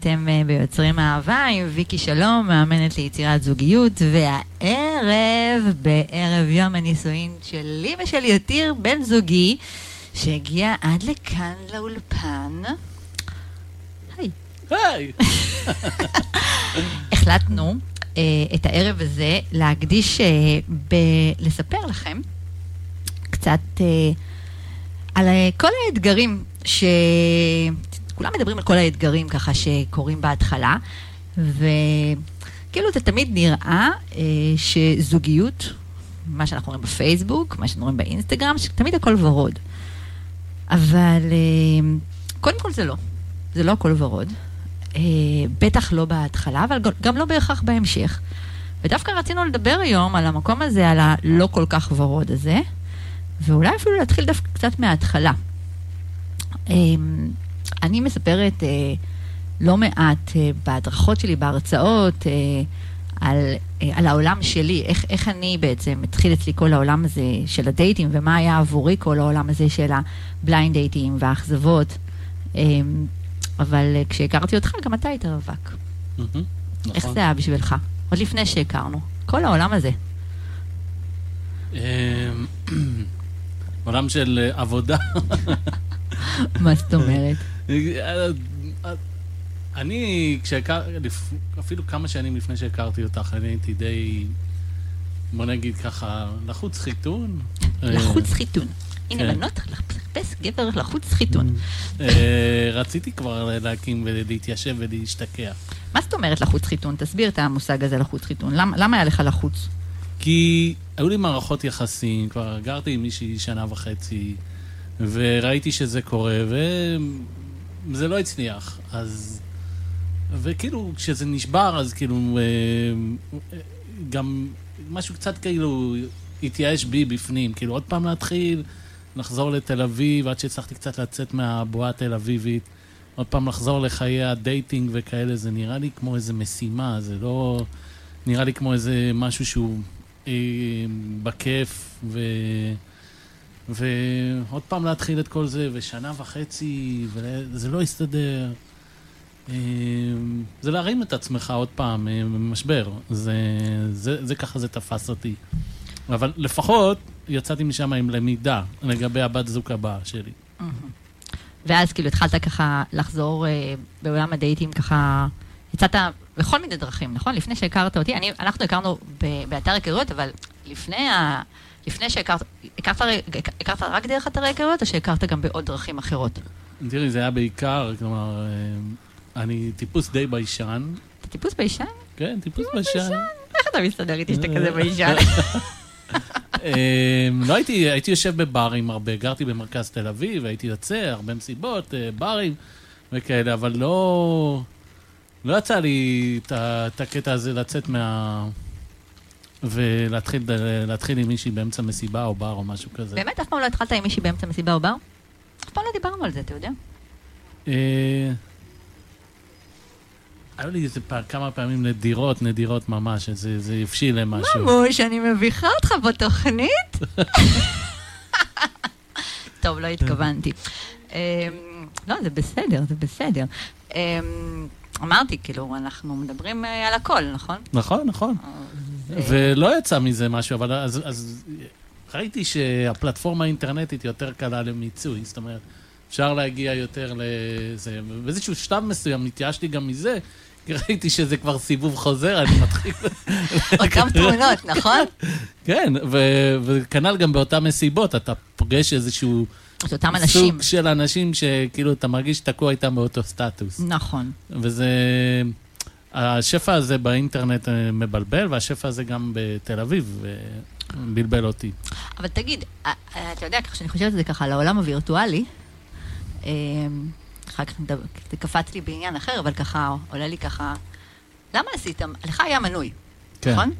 אתם אה, ביוצרים אהבה עם ויקי שלום, מאמנת ליצירת זוגיות, והערב, בערב יום הנישואין שלי ושל יתיר, בן זוגי, שהגיע עד לכאן לאולפן. היי. היי! החלטנו אה, את הערב הזה להקדיש, אה, ב- לספר לכם קצת אה, על אה, כל האתגרים ש... כולם מדברים על כל האתגרים ככה שקורים בהתחלה, וכאילו זה תמיד נראה אה, שזוגיות, מה שאנחנו רואים בפייסבוק, מה שאנחנו רואים באינסטגרם, שתמיד הכל ורוד. אבל אה, קודם כל זה לא, זה לא הכל ורוד. אה, בטח לא בהתחלה, אבל גם לא בהכרח בהמשך. ודווקא רצינו לדבר היום על המקום הזה, על הלא כל כך ורוד הזה, ואולי אפילו להתחיל דווקא קצת מההתחלה. אה, אני מספרת אה, לא מעט אה, בהדרכות שלי, בהרצאות, אה, על, אה, על העולם שלי, איך, איך אני בעצם, התחיל אצלי כל העולם הזה של הדייטים, ומה היה עבורי כל העולם הזה של ה blind דייטים והאכזבות. אה, אבל אה, כשהכרתי אותך, גם אתה היית רווק. מהמם, איך נכון. זה היה בשבילך? עוד לפני שהכרנו. כל העולם הזה. אמ, עולם של אה, עבודה. מה זאת אומרת? אני, כשהכר... אפילו כמה שנים לפני שהכרתי אותך, אני הייתי די, בוא נגיד ככה, לחוץ חיתון. לחוץ חיתון. הנה, כן. בנות, לחפש גבר לחוץ חיתון. אה, רציתי כבר להקים ולהתיישב ולהשתקע. מה זאת אומרת לחוץ חיתון? תסביר את המושג הזה לחוץ חיתון. למה, למה היה לך לחוץ? כי היו לי מערכות יחסים, כבר גרתי עם מישהי שנה וחצי, וראיתי שזה קורה, וזה לא הצליח. אז... וכאילו, כשזה נשבר, אז כאילו, אה, גם משהו קצת כאילו התייאש בי בפנים. כאילו, עוד פעם להתחיל, לחזור לתל אביב, עד שהצלחתי קצת לצאת מהבועה התל אביבית. עוד פעם לחזור לחיי ה dating וכאלה, זה נראה לי כמו איזה משימה, זה לא... נראה לי כמו איזה משהו שהוא אה, בכיף, ו... ועוד פעם להתחיל את כל זה, ושנה וחצי, וזה לא יסתדר. אה, זה להרים את עצמך עוד פעם אה, ממשבר. זה, זה, זה ככה זה תפס אותי. אבל לפחות יצאתי משם עם למידה לגבי הבת זוג הבאה שלי. ואז כאילו התחלת ככה לחזור אה, בעולם הדייטים ככה, יצאת בכל מיני דרכים, נכון? לפני שהכרת אותי, אני, אנחנו הכרנו ב- באתר היכרויות, אבל לפני, ה, לפני שהכרת, הכרת, הכרת רק דרך אתר היכרויות, או שהכרת גם בעוד דרכים אחרות? תראי, זה היה בעיקר, כלומר, אה, אני טיפוס די ביישן. אתה טיפוס ביישן? כן, טיפוס ביישן. איך אתה מסתדר איתי שאתה כזה ביישן? אה, לא הייתי, הייתי יושב בברים הרבה, גרתי במרכז תל אביב, הייתי יוצא, הרבה מסיבות, אה, ברים וכאלה, אבל לא... לא יצא לי את הקטע הזה לצאת מה... ולהתחיל להתחיל עם מישהי באמצע מסיבה או בר או משהו כזה. באמת, אף פעם לא התחלת עם מישהי באמצע מסיבה או בר? אף פעם לא דיברנו על זה, אתה יודע? אה, היו לי איזה פעם, כמה פעמים נדירות, נדירות ממש, זה זה הבשיל למשהו. ממוש, אני מביכה אותך בתוכנית? טוב, לא התכוונתי. אמ, לא, זה בסדר, זה בסדר. אמ, אמרתי, כאילו, אנחנו מדברים אה, על הכל, נכון? נכון, נכון. ולא יצא מזה משהו, אבל אז, אז ראיתי שהפלטפורמה האינטרנטית יותר קלה למיצוי, זאת אומרת, אפשר להגיע יותר לזה. באיזשהו שלב מסוים התייאשתי גם מזה, כי ראיתי שזה כבר סיבוב חוזר, אני מתחיל... אותן תמונות, נכון? כן, וכנ"ל גם באותן מסיבות, אתה פוגש איזשהו את אותם אנשים. סוג של אנשים שכאילו אתה מרגיש שתקוע איתם באותו סטטוס. נכון. וזה... השפע הזה באינטרנט אה, מבלבל, והשפע הזה גם בתל אביב אה, בלבל אותי. אבל תגיד, אה, אתה יודע, ככה שאני חושבת על זה ככה, על העולם הווירטואלי, אחר כך זה קפץ לי בעניין אחר, אבל ככה, עולה לי ככה, למה עשית, לך היה מנוי, כן. נכון?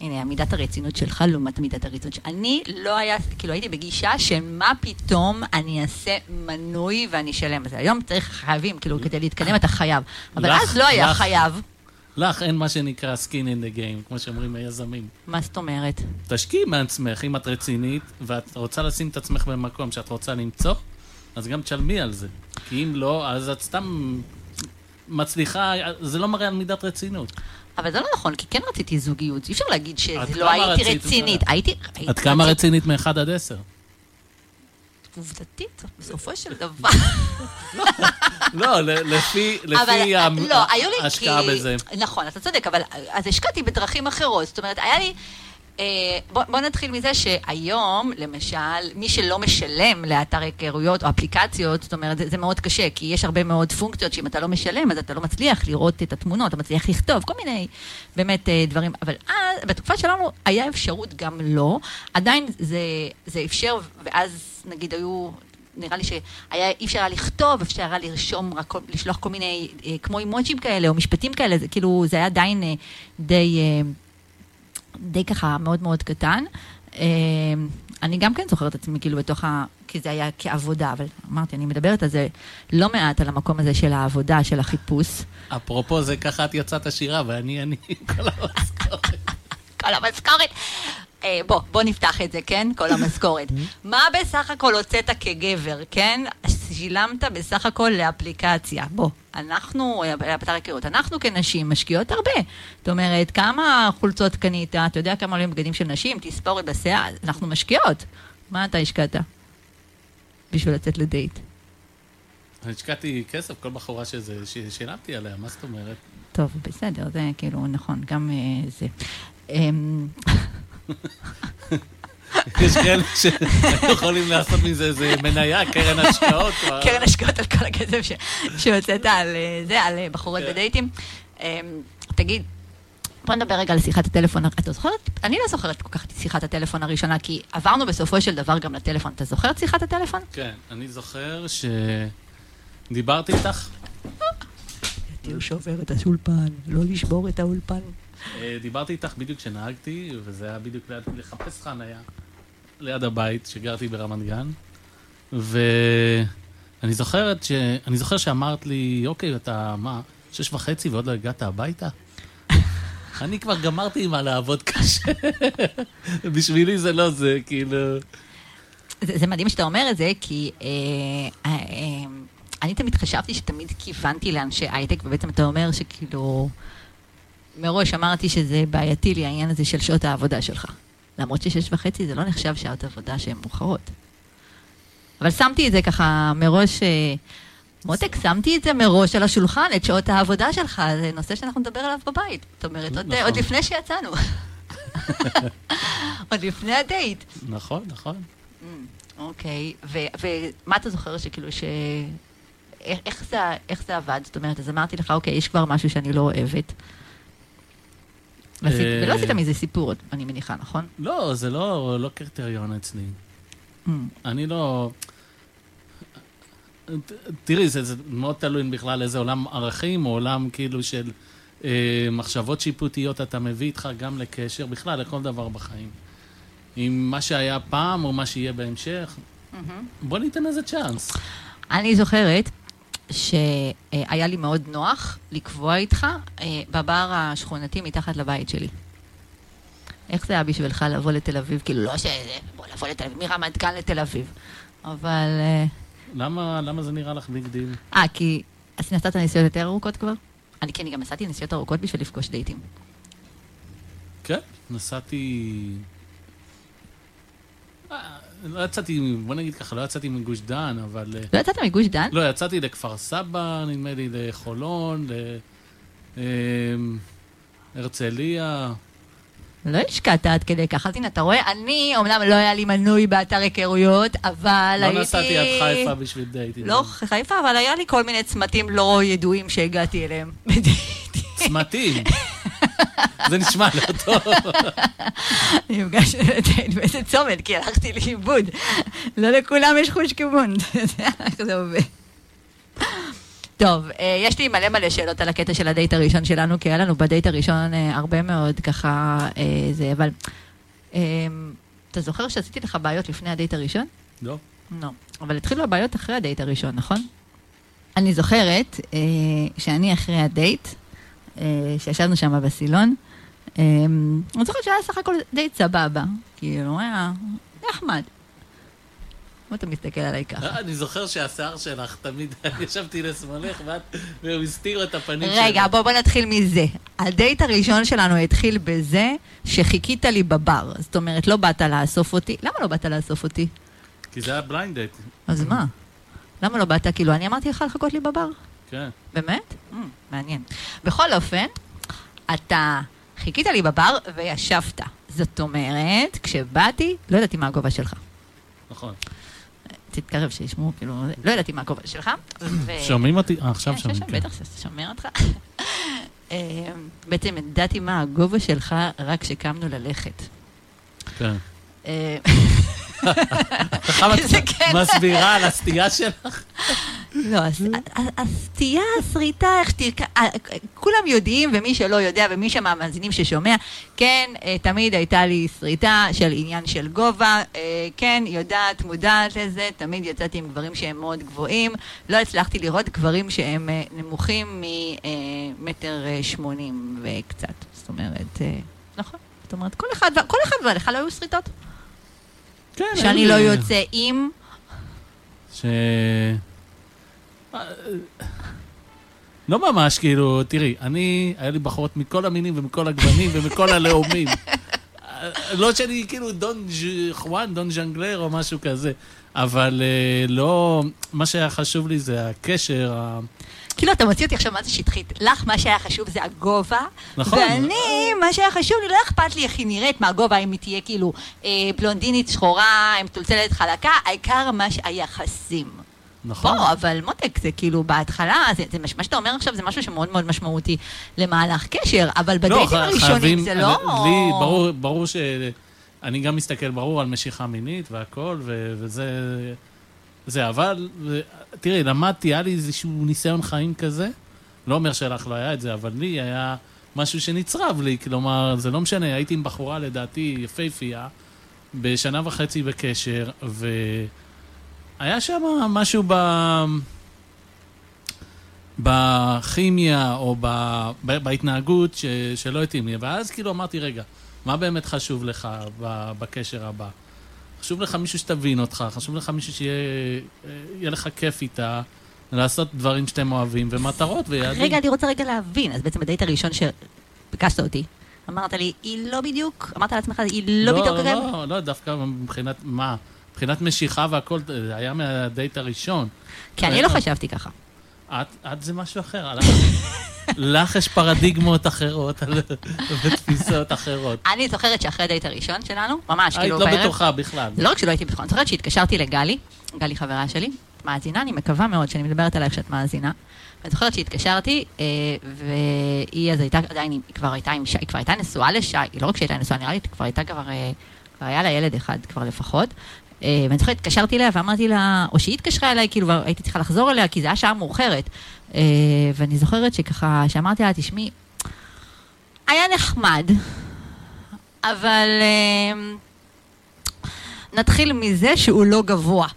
הנה, מידת הרצינות שלך לעומת מידת הרצינות שלי. אני לא היה, כאילו הייתי בגישה של מה פתאום אני אעשה מנוי ואני אשלם על זה. היום צריך, חייבים, כאילו, כדי להתקדם אתה חייב. אבל לך- אז לא היה לך- חייב. לך אין מה שנקרא skin in the game, כמו שאומרים היזמים. מה זאת אומרת? תשקיעי מעצמך, אם את רצינית, ואת רוצה לשים את עצמך במקום שאת רוצה למצוא, אז גם תשלמי על זה. כי אם לא, אז את סתם מצליחה, זה לא מראה על מידת רצינות. אבל זה לא נכון, כי כן רציתי זוגיות. אי אפשר להגיד עד שזה כמה לא הייתי? רצינית. הייתי... עד כמה רצינית מ-1 עד 10? עובדתית, בסופו של דבר. לא, לפי לא. ההשקעה בזה. נכון, אתה צודק, אבל אז השקעתי בדרכים אחרות. זאת אומרת, היה לי... אה, בוא, בוא נתחיל מזה שהיום, למשל, מי שלא משלם לאתר היכרויות או אפליקציות, זאת אומרת, זה, זה מאוד קשה, כי יש הרבה מאוד פונקציות שאם אתה לא משלם, אז אתה לא מצליח לראות את התמונות, אתה מצליח לכתוב, כל מיני באמת אה, דברים. אבל אז, בתקופה שלנו, היה אפשרות גם לא. עדיין זה, זה אפשר, ואז נגיד היו... נראה לי שהיה, אי אפשר היה לכתוב, אפשר היה לרשום, רק, לשלוח כל מיני, אה, כמו אימוג'ים כאלה, או משפטים כאלה, זה כאילו, זה היה עדיין אה, די, די ככה מאוד מאוד קטן. אה, אני גם כן זוכרת את עצמי כאילו בתוך ה... כי זה היה כעבודה, אבל אמרתי, אני מדברת על זה לא מעט, על המקום הזה של העבודה, של החיפוש. אפרופו זה, ככה את יצאת עשירה, ואני, אני, כל המשכורת. כל המשכורת. אה, בוא, בוא נפתח את זה, כן? כל המשכורת. מה בסך הכל הוצאת כגבר, כן? שילמת בסך הכל לאפליקציה. בוא, אנחנו, באתר היכרות, אנחנו כנשים משקיעות הרבה. זאת אומרת, כמה חולצות קנית? אתה יודע כמה עולים בגדים של נשים? תספורת בשיער? אנחנו משקיעות. מה אתה השקעת בשביל לצאת לדייט? אני השקעתי כסף, כל בחורה שזה, ששילמתי עליה, מה זאת אומרת? טוב, בסדר, זה כאילו נכון, גם אה, זה. יש כאלה שיכולים לעשות מזה איזה מניה, קרן השקעות. קרן השקעות על כל הכסף שהוצאת על אה, זה, על אה, בחורות כן. בדייטים. אמ, תגיד, בוא נדבר רגע על שיחת הטלפון. אתה זוכרת? אני לא זוכרת כל כך את שיחת הטלפון הראשונה, כי עברנו בסופו של דבר גם לטלפון. אתה זוכר את שיחת הטלפון? כן, אני זוכר שדיברתי איתך, תהיו שובר את האולפן, לא לשבור את האולפן. אה, דיברתי איתך בדיוק כשנהגתי, וזה היה בדיוק ליד, לחפש חניה, ליד הבית, שגרתי ברמת גן, ואני זוכרת ש... אני זוכר שאמרת לי, אוקיי, אתה מה, שש וחצי ועוד לא הגעת הביתה? אני כבר גמרתי עם הלעבוד קשה. בשבילי זה לא זה, כאילו... זה, זה מדהים שאתה אומר את זה, כי אה, אה, אה, אני תמיד חשבתי שתמיד כיוונתי לאנשי הייטק, ובעצם אתה אומר שכאילו, מראש אמרתי שזה בעייתי לי העניין הזה של שעות העבודה שלך. למרות ששש וחצי זה לא נחשב שעות עבודה שהן מאוחרות. אבל שמתי את זה ככה מראש, אה, מותק, שמתי את זה מראש על השולחן, את שעות העבודה שלך, זה נושא שאנחנו נדבר עליו בבית. זאת אומרת, עוד, נכון. עוד לפני שיצאנו. עוד לפני הדייט. נכון, נכון. אוקיי, ו- ומה אתה זוכר שכאילו ש... איך, איך, זה, איך זה עבד? זאת אומרת, אז אמרתי לך, אוקיי, יש כבר משהו שאני לא אוהבת. ועשית, אה, ולא עשית מזה סיפור, אני מניחה, נכון? לא, זה לא, לא קריטריון אצלי. אני לא... תראי, זה, זה מאוד תלוי בכלל איזה עולם ערכים, או עולם כאילו של אה, מחשבות שיפוטיות אתה מביא איתך גם לקשר, בכלל, לכל דבר בחיים. עם מה שהיה פעם, או מה שיהיה בהמשך, בוא ניתן לזה צ'אנס. אני זוכרת שהיה לי מאוד נוח לקבוע איתך אה, בבר השכונתי מתחת לבית שלי. איך זה היה בשבילך לבוא לתל אביב? כאילו, לא ש... בוא, לבוא לתל אביב, מרמת גן לתל אביב. אבל... אה, למה, למה זה נראה לך big deal? אה, כי... אז נסעת נסיעות יותר ארוכות כבר? אני כן, גם נסעתי נסיעות ארוכות בשביל לפגוש דייטים. כן, נסעתי... לא יצאתי, בוא נגיד ככה, לא יצאתי מגוש דן, אבל... אה, לא יצאת מגוש דן? לא, יצאתי לכפר סבא, נדמה לי, לחולון, להרצליה. לא השקעת עד כדי כך. אז הנה, אתה רואה, אני, אמנם לא היה לי מנוי באתר היכרויות, אבל הייתי... לא נסעתי עד חיפה בשביל דייטים. לא חיפה, אבל היה לי כל מיני צמתים לא ידועים שהגעתי אליהם. צמתים. זה נשמע לא טוב. אני לדייט באיזה צומת, כי הלכתי לאיבוד. לא לכולם יש חוש כיוון, אתה יודע איך זה עובד. טוב, אה, יש לי מלא מלא שאלות על הקטע של הדייט הראשון שלנו, כי היה לנו בדייט הראשון אה, הרבה מאוד ככה אה, זה, אבל... אה, אתה זוכר שעשיתי לך בעיות לפני הדייט הראשון? לא. לא. אבל התחילו הבעיות אחרי הדייט הראשון, נכון? אני זוכרת שאני אחרי הדייט, שישבנו שם בסילון, אה, אני זוכרת שהיה סך הכל דייט סבבה, כאילו, היה נחמד. למה אתה מסתכל עליי ככה? אה, אני זוכר שהשיער שלך תמיד, ישבתי לשמאלך והוא הסתיר את הפנים שלך. רגע, בוא, בוא נתחיל מזה. הדייט הראשון שלנו התחיל בזה שחיכית לי בבר. זאת אומרת, לא באת לאסוף אותי. למה לא באת לאסוף אותי? כי זה היה blind date, אז מה? למה לא באת? כאילו, אני אמרתי לך לחכות לי בבר. כן. באמת? Mm, מעניין. בכל אופן, אתה חיכית לי בבר וישבת. זאת אומרת, כשבאתי, לא ידעתי מה הגובה שלך. נכון. תתקרב, שישמעו, כאילו, לא ידעתי מה הגובה שלך. ו- שומעים אותי? אה, עכשיו כן, שומעים, שומע, כן. בטח שאתה שומע אותך. אה, בעצם ידעתי מה הגובה שלך רק כשקמנו ללכת. כן. איזה קטע. מסבירה על הסטייה שלך? לא, הסטייה, הסריטה, איך. ה- כולם יודעים, ומי שלא יודע, ומי שמהמאזינים ששומע, כן, אה, תמיד הייתה לי סריטה של עניין של גובה, אה, כן, יודעת, מודעת לזה, תמיד יצאתי עם גברים שהם מאוד גבוהים, לא הצלחתי לראות גברים שהם אה, נמוכים ממטר שמונים וקצת. זאת אומרת, נכון. זאת אומרת, כל אחד, כל אחד ולך לא היו סריטות. כן, שאני לא יוצא עם... ש... לא ממש, כאילו, תראי, אני, היה לי בחורות מכל המינים ומכל הגוונים ומכל הלאומים. לא שאני כאילו דון חואן, דון ז'אנגלר או משהו כזה, אבל אה, לא, מה שהיה חשוב לי זה הקשר, כאילו, אתה מוציא אותי עכשיו מה זה שטחית. לך, מה שהיה חשוב זה הגובה. נכון. ואני, מה שהיה חשוב לי, לא אכפת לי איך היא נראית מהגובה, אם היא תהיה כאילו אה, בלונדינית שחורה, עם מטולטלת חלקה, העיקר מה שהיחסים. נכון? בוא, אבל מותק, זה כאילו בהתחלה, זה, זה, מה שאתה אומר עכשיו זה משהו שמאוד מאוד משמעותי למהלך קשר, אבל בדייטים ח- הראשונים זה לא... לי, ברור, ברור ש... אני גם מסתכל, ברור, על משיכה מינית והכל, ו- וזה... זה, אבל, תראי, למדתי, היה לי איזשהו ניסיון חיים כזה. לא אומר שלך לא היה את זה, אבל לי היה משהו שנצרב לי, כלומר, זה לא משנה, הייתי עם בחורה, לדעתי, יפייפייה, בשנה וחצי בקשר, והיה שם משהו ב... בכימיה או ב... בהתנהגות ש... שלא התאים לי. ואז כאילו אמרתי, רגע, מה באמת חשוב לך. בקשר הבא? חשוב לך מישהו שתבין אותך, חשוב לך מישהו שיהיה יהיה לך כיף איתה, לעשות דברים שאתם אוהבים, ומטרות ויעדים. רגע, אני רוצה רגע להבין, אז בעצם בדייט הראשון שביקשת אותי, אמרת לי, היא לא בדיוק, אמרת לעצמך, היא לא בדיוק... לא, לא, לא, דווקא מבחינת מה? מבחינת משיכה והכל, זה היה מהדייט הראשון. כי אני לא חשבתי ככה. את, את זה משהו אחר. לך- יש פרדיגמות אחרות ותפיסות אחרות. אני זוכרת שאחרי הדייט הראשון שלנו, ממש, היית כאילו לא בערב, בטוחה בכלל. לא רק שלא הייתי בטוחה, אני זוכרת שהתקשרתי לגלי, גלי חברה שלי, מאזינה, אני מקווה מאוד שאני מדברת עלייך שאת מאזינה. ואני זוכרת שהתקשרתי, אה, והיא אז הייתה, עדיין, היא כבר הייתה עם שי, היא כבר הייתה נשואה לשי, היא לא רק שהייתה נשואה, נראה לי, היא כבר הייתה כבר, אה, כבר היה לה ילד אחד כבר לפחות. אה, ואני זוכרת, התקשרתי אליה ואמרתי לה, או שהיא התקשרה אליי, כאילו, והייתי צריכה לחזור אליה, כי זה היה שעה מאוחרת. אה, ואני זוכרת שככה, שאמרתי לה, תשמעי, היה נחמד, אבל אה, נתחיל מזה שהוא לא גבוה.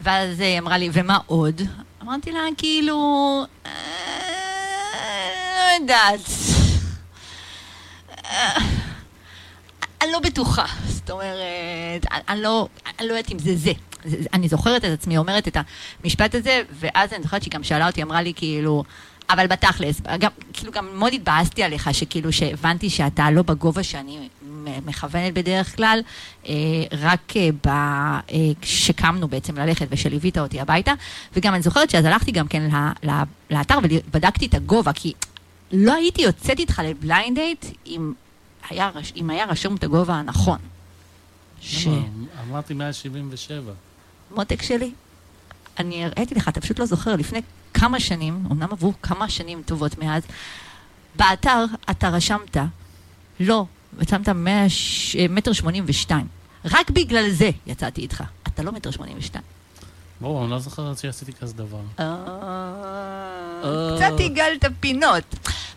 ואז היא אמרה לי, ומה עוד? אמרתי לה, כאילו, "אה, לא יודעת. אני לא בטוחה, זאת אומרת, אני- לא, אני לא יודעת אם זה זה. אני זוכרת את עצמי אומרת את המשפט הזה, ואז אני זוכרת שהיא גם שאלה אותי, אמרה לי כאילו, אבל בתכלס, גם, כאילו גם מאוד התבאסתי עליך, שכאילו שהבנתי שאתה לא בגובה שאני מכוונת בדרך כלל, אה, רק אה. אה, כשקמנו בעצם ללכת ושליווית אותי הביתה, וגם אני זוכרת שאז הלכתי גם כן לאתר ובדקתי את הגובה, כי לא הייתי יוצאת איתך לבליינד דייט אם היה, אם היה רשום את הגובה הנכון. ש... אמרתי 177. מותק שלי, אני הראיתי לך, אתה פשוט לא זוכר, לפני כמה שנים, אמנם עברו כמה שנים טובות מאז, באתר אתה רשמת, לא, רשמת 100 ש- אה, מטר שמונים ושתיים. רק בגלל זה יצאתי איתך. אתה לא מטר שמונים ושתיים. ברור, אני לא זוכר שעשיתי כזה דבר. קצת עיגלת פינות.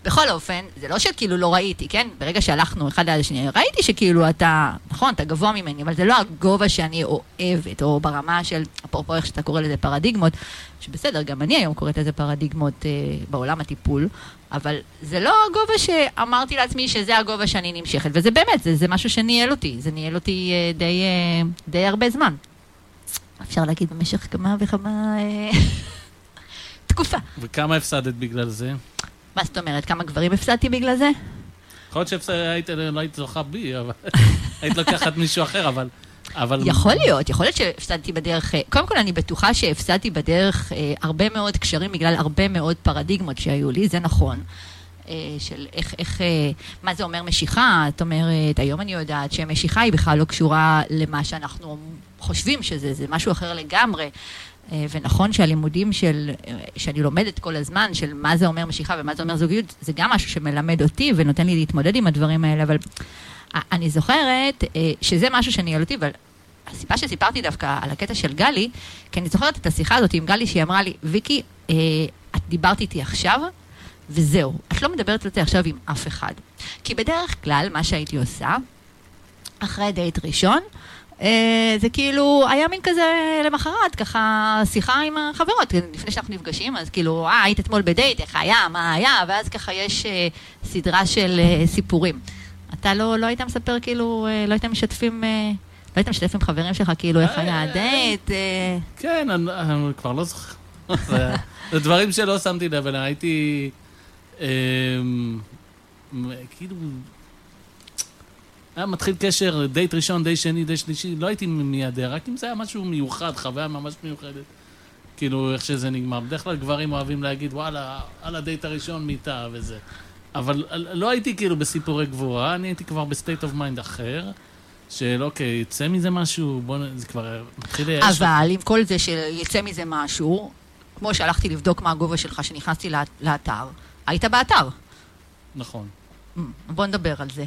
בכל אופן, זה לא שכאילו לא ראיתי, כן? ברגע שהלכנו אחד ליד השני, ראיתי שכאילו אתה, נכון, אתה גבוה ממני, אבל זה לא הגובה שאני אוהבת, או ברמה של, אפרופו איך שאתה קורא לזה פרדיגמות, שבסדר, גם אני היום קוראת לזה פרדיגמות אה, בעולם הטיפול, אבל זה לא הגובה שאמרתי לעצמי שזה הגובה שאני נמשכת, וזה באמת, זה, זה משהו שניהל אותי, זה ניהל אותי אה, די, אה, די הרבה זמן. אפשר להגיד במשך כמה וכמה אה, תקופה. וכמה הפסדת בגלל זה? מה זאת אומרת, כמה גברים הפסדתי בגלל זה? יכול להיות שהיית, לא היית זוכה בי, אבל היית לוקחת מישהו אחר, אבל... אבל... יכול להיות, יכול להיות שהפסדתי בדרך, אה, קודם כל אני בטוחה שהפסדתי בדרך אה, הרבה מאוד קשרים בגלל הרבה מאוד פרדיגמות שהיו לי, זה נכון. אה, של איך, איך, מה זה אומר משיכה, זאת אומרת, היום אני יודעת שמשיכה היא בכלל לא קשורה למה שאנחנו חושבים שזה, זה משהו אחר לגמרי. ונכון שהלימודים של, שאני לומדת כל הזמן, של מה זה אומר משיכה ומה זה אומר זוגיות, זה גם משהו שמלמד אותי ונותן לי להתמודד עם הדברים האלה, אבל אני זוכרת שזה משהו שניהל אותי, אבל הסיבה שסיפרתי דווקא על הקטע של גלי, כי אני זוכרת את השיחה הזאת עם גלי, שהיא אמרה לי, ויקי, אה, את דיברת איתי עכשיו, וזהו. את לא מדברת על זה עכשיו עם אף אחד. כי בדרך כלל, מה שהייתי עושה, אחרי דייט ראשון, אה, זה כאילו היה מין כזה למחרת, ככה שיחה עם החברות, לפני שאנחנו נפגשים, אז כאילו, אה, היית אתמול בדייט, איך היה, מה היה, ואז ככה יש אה, סדרה של אה, סיפורים. אתה לא, לא היית מספר, כאילו, אה, לא היית משתפים... אה, לא היית משתף עם חברים שלך, כאילו, איך היה הדייט? אה? כן, אני כבר לא זוכר. זה דברים שלא שמתי לב אליהם, הייתי... אמ, כאילו... היה מתחיל קשר, דייט ראשון, דייט שני, דייט שלישי, לא הייתי מיידע, רק אם זה היה משהו מיוחד, חוויה ממש מיוחדת. כאילו, איך שזה נגמר. בדרך כלל גברים אוהבים להגיד, וואלה, על הדייט הראשון מיטה וזה. אבל לא הייתי כאילו בסיפורי גבורה, אני הייתי כבר ב state of mind אחר. של אוקיי, יצא מזה משהו, בוא נ... זה כבר מתחיל... אבל עם כל זה שיצא מזה משהו, כמו שהלכתי לבדוק מה הגובה שלך כשנכנסתי לאתר, היית באתר. נכון. Mm, בוא נדבר על זה.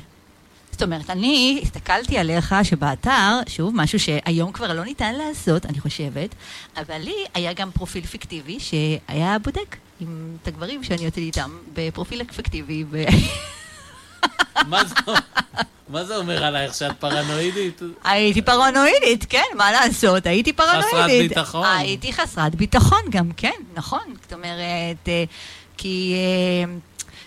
זאת אומרת, אני הסתכלתי עליך שבאתר, שוב, משהו שהיום כבר לא ניתן לעשות, אני חושבת, אבל לי היה גם פרופיל פיקטיבי שהיה בודק עם את הגברים שאני יוצאתי איתם בפרופיל פיקטיבי. מה זה? מה זה אומר עלייך, שאת פרנואידית? הייתי פרנואידית, כן, מה לעשות, הייתי פרנואידית. חסרת ביטחון. הייתי חסרת ביטחון גם, כן, נכון. זאת אומרת, אה, כי, אה,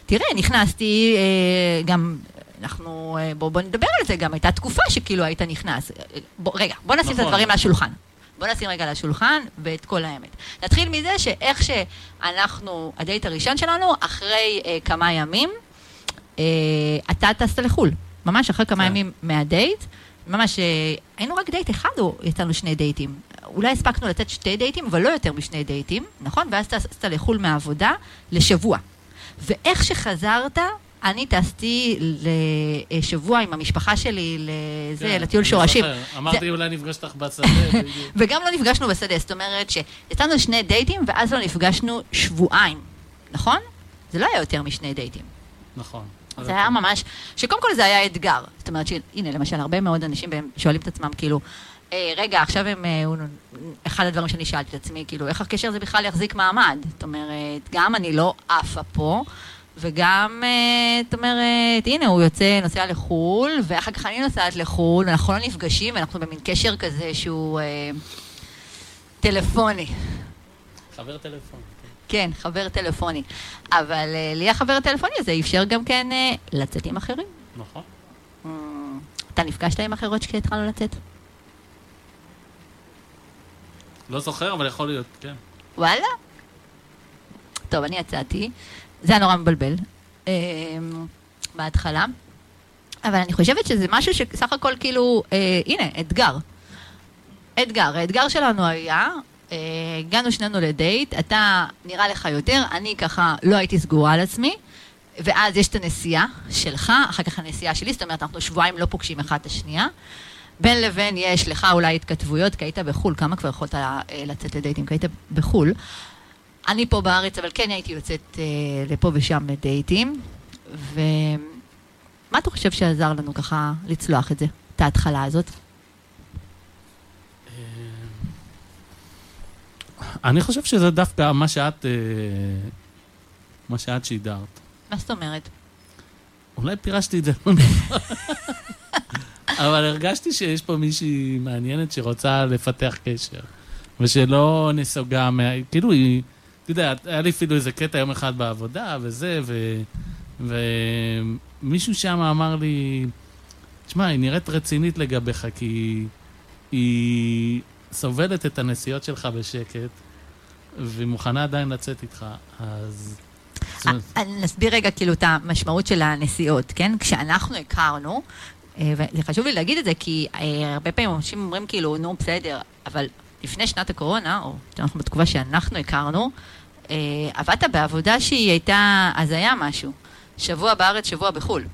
תראה, נכנסתי אה, גם... אנחנו, בוא, בוא נדבר על זה, גם הייתה תקופה שכאילו היית נכנס. בוא, רגע, בוא נשים נכון. את הדברים על השולחן. בוא נשים רגע על השולחן ואת כל האמת. נתחיל מזה שאיך שאנחנו, הדייט הראשון שלנו, אחרי אה, כמה ימים, אה, אתה טסת לחו"ל. ממש אחרי כמה כן. ימים מהדייט, ממש אה, היינו רק דייט אחד או יצאנו שני דייטים. אולי הספקנו לצאת שתי דייטים, אבל לא יותר משני דייטים, נכון? ואז טסת לחו"ל מהעבודה לשבוע. ואיך שחזרת, אני טסתי לשבוע עם המשפחה שלי לזה, כן, לטיול שורשים. אמרתי זה... אולי נפגש אותך בשדה. וגם לא נפגשנו בשדה, זאת אומרת שיצאנו שני דייטים ואז לא נפגשנו שבועיים, נכון? זה לא היה יותר משני דייטים. נכון. זה היה ממש, שקודם כל זה היה אתגר. זאת אומרת שהנה, למשל, הרבה מאוד אנשים שואלים את עצמם, כאילו, אה, רגע, עכשיו הם, אה, אחד הדברים שאני שאלתי את עצמי, כאילו, איך הקשר הזה בכלל יחזיק מעמד? זאת אומרת, גם אני לא עפה פה, וגם, אה, זאת אומרת, הנה, הוא יוצא, נוסע לחו"ל, ואחר כך אני נוסעת לחו"ל, ואנחנו לא נפגשים, ואנחנו במין קשר כזה שהוא אה, טלפוני. חבר טלפוני. כן, חבר טלפוני. אבל uh, לי החבר הטלפוני הזה אפשר גם כן uh, לצאת עם אחרים. נכון. Mm, אתה נפגשת עם אחרות כשהתחלנו לצאת? לא זוכר, אבל יכול להיות, כן. וואלה? טוב, אני יצאתי. זה היה נורא מבלבל. uh, בהתחלה. אבל אני חושבת שזה משהו שסך הכל כאילו, uh, הנה, אתגר. אתגר. האתגר שלנו היה אה, הגענו שנינו לדייט, אתה נראה לך יותר, אני ככה לא הייתי סגורה על עצמי, ואז יש את הנסיעה שלך, אחר כך הנסיעה שלי, זאת אומרת, אנחנו שבועיים לא פוגשים אחד את השנייה. בין לבין יש לך אולי התכתבויות, כי היית בחו"ל, כמה כבר יכולת אה, לצאת לדייטים? כי היית בחו"ל. אני פה בארץ, אבל כן הייתי יוצאת אה, לפה ושם לדייטים. ומה אתה חושב שעזר לנו ככה לצלוח את זה, את ההתחלה הזאת? אני חושב שזה דווקא מה שאת, אה, מה שאת שידרת. מה זאת אומרת? אולי פירשתי את זה. אבל הרגשתי שיש פה מישהי מעניינת שרוצה לפתח קשר, ושלא נסוגה מה... כאילו, היא... אתה יודע, היה לי אפילו איזה קטע יום אחד בעבודה, וזה, ו... ומישהו שם אמר לי, תשמע, היא נראית רצינית לגביך, כי היא סובלת את הנסיעות שלך בשקט, והיא מוכנה עדיין לצאת איתך, אז... אה, נסביר רגע כאילו את המשמעות של הנסיעות, כן? כשאנחנו הכרנו, אה, וזה חשוב לי להגיד את זה, כי אה, הרבה פעמים אנשים אומרים כאילו, נו, בסדר, אבל לפני שנת הקורונה, או נכון בתקופה שאנחנו הכרנו, אה, עבדת בעבודה שהיא הייתה הזיה משהו. שבוע בארץ, שבוע בחו"ל.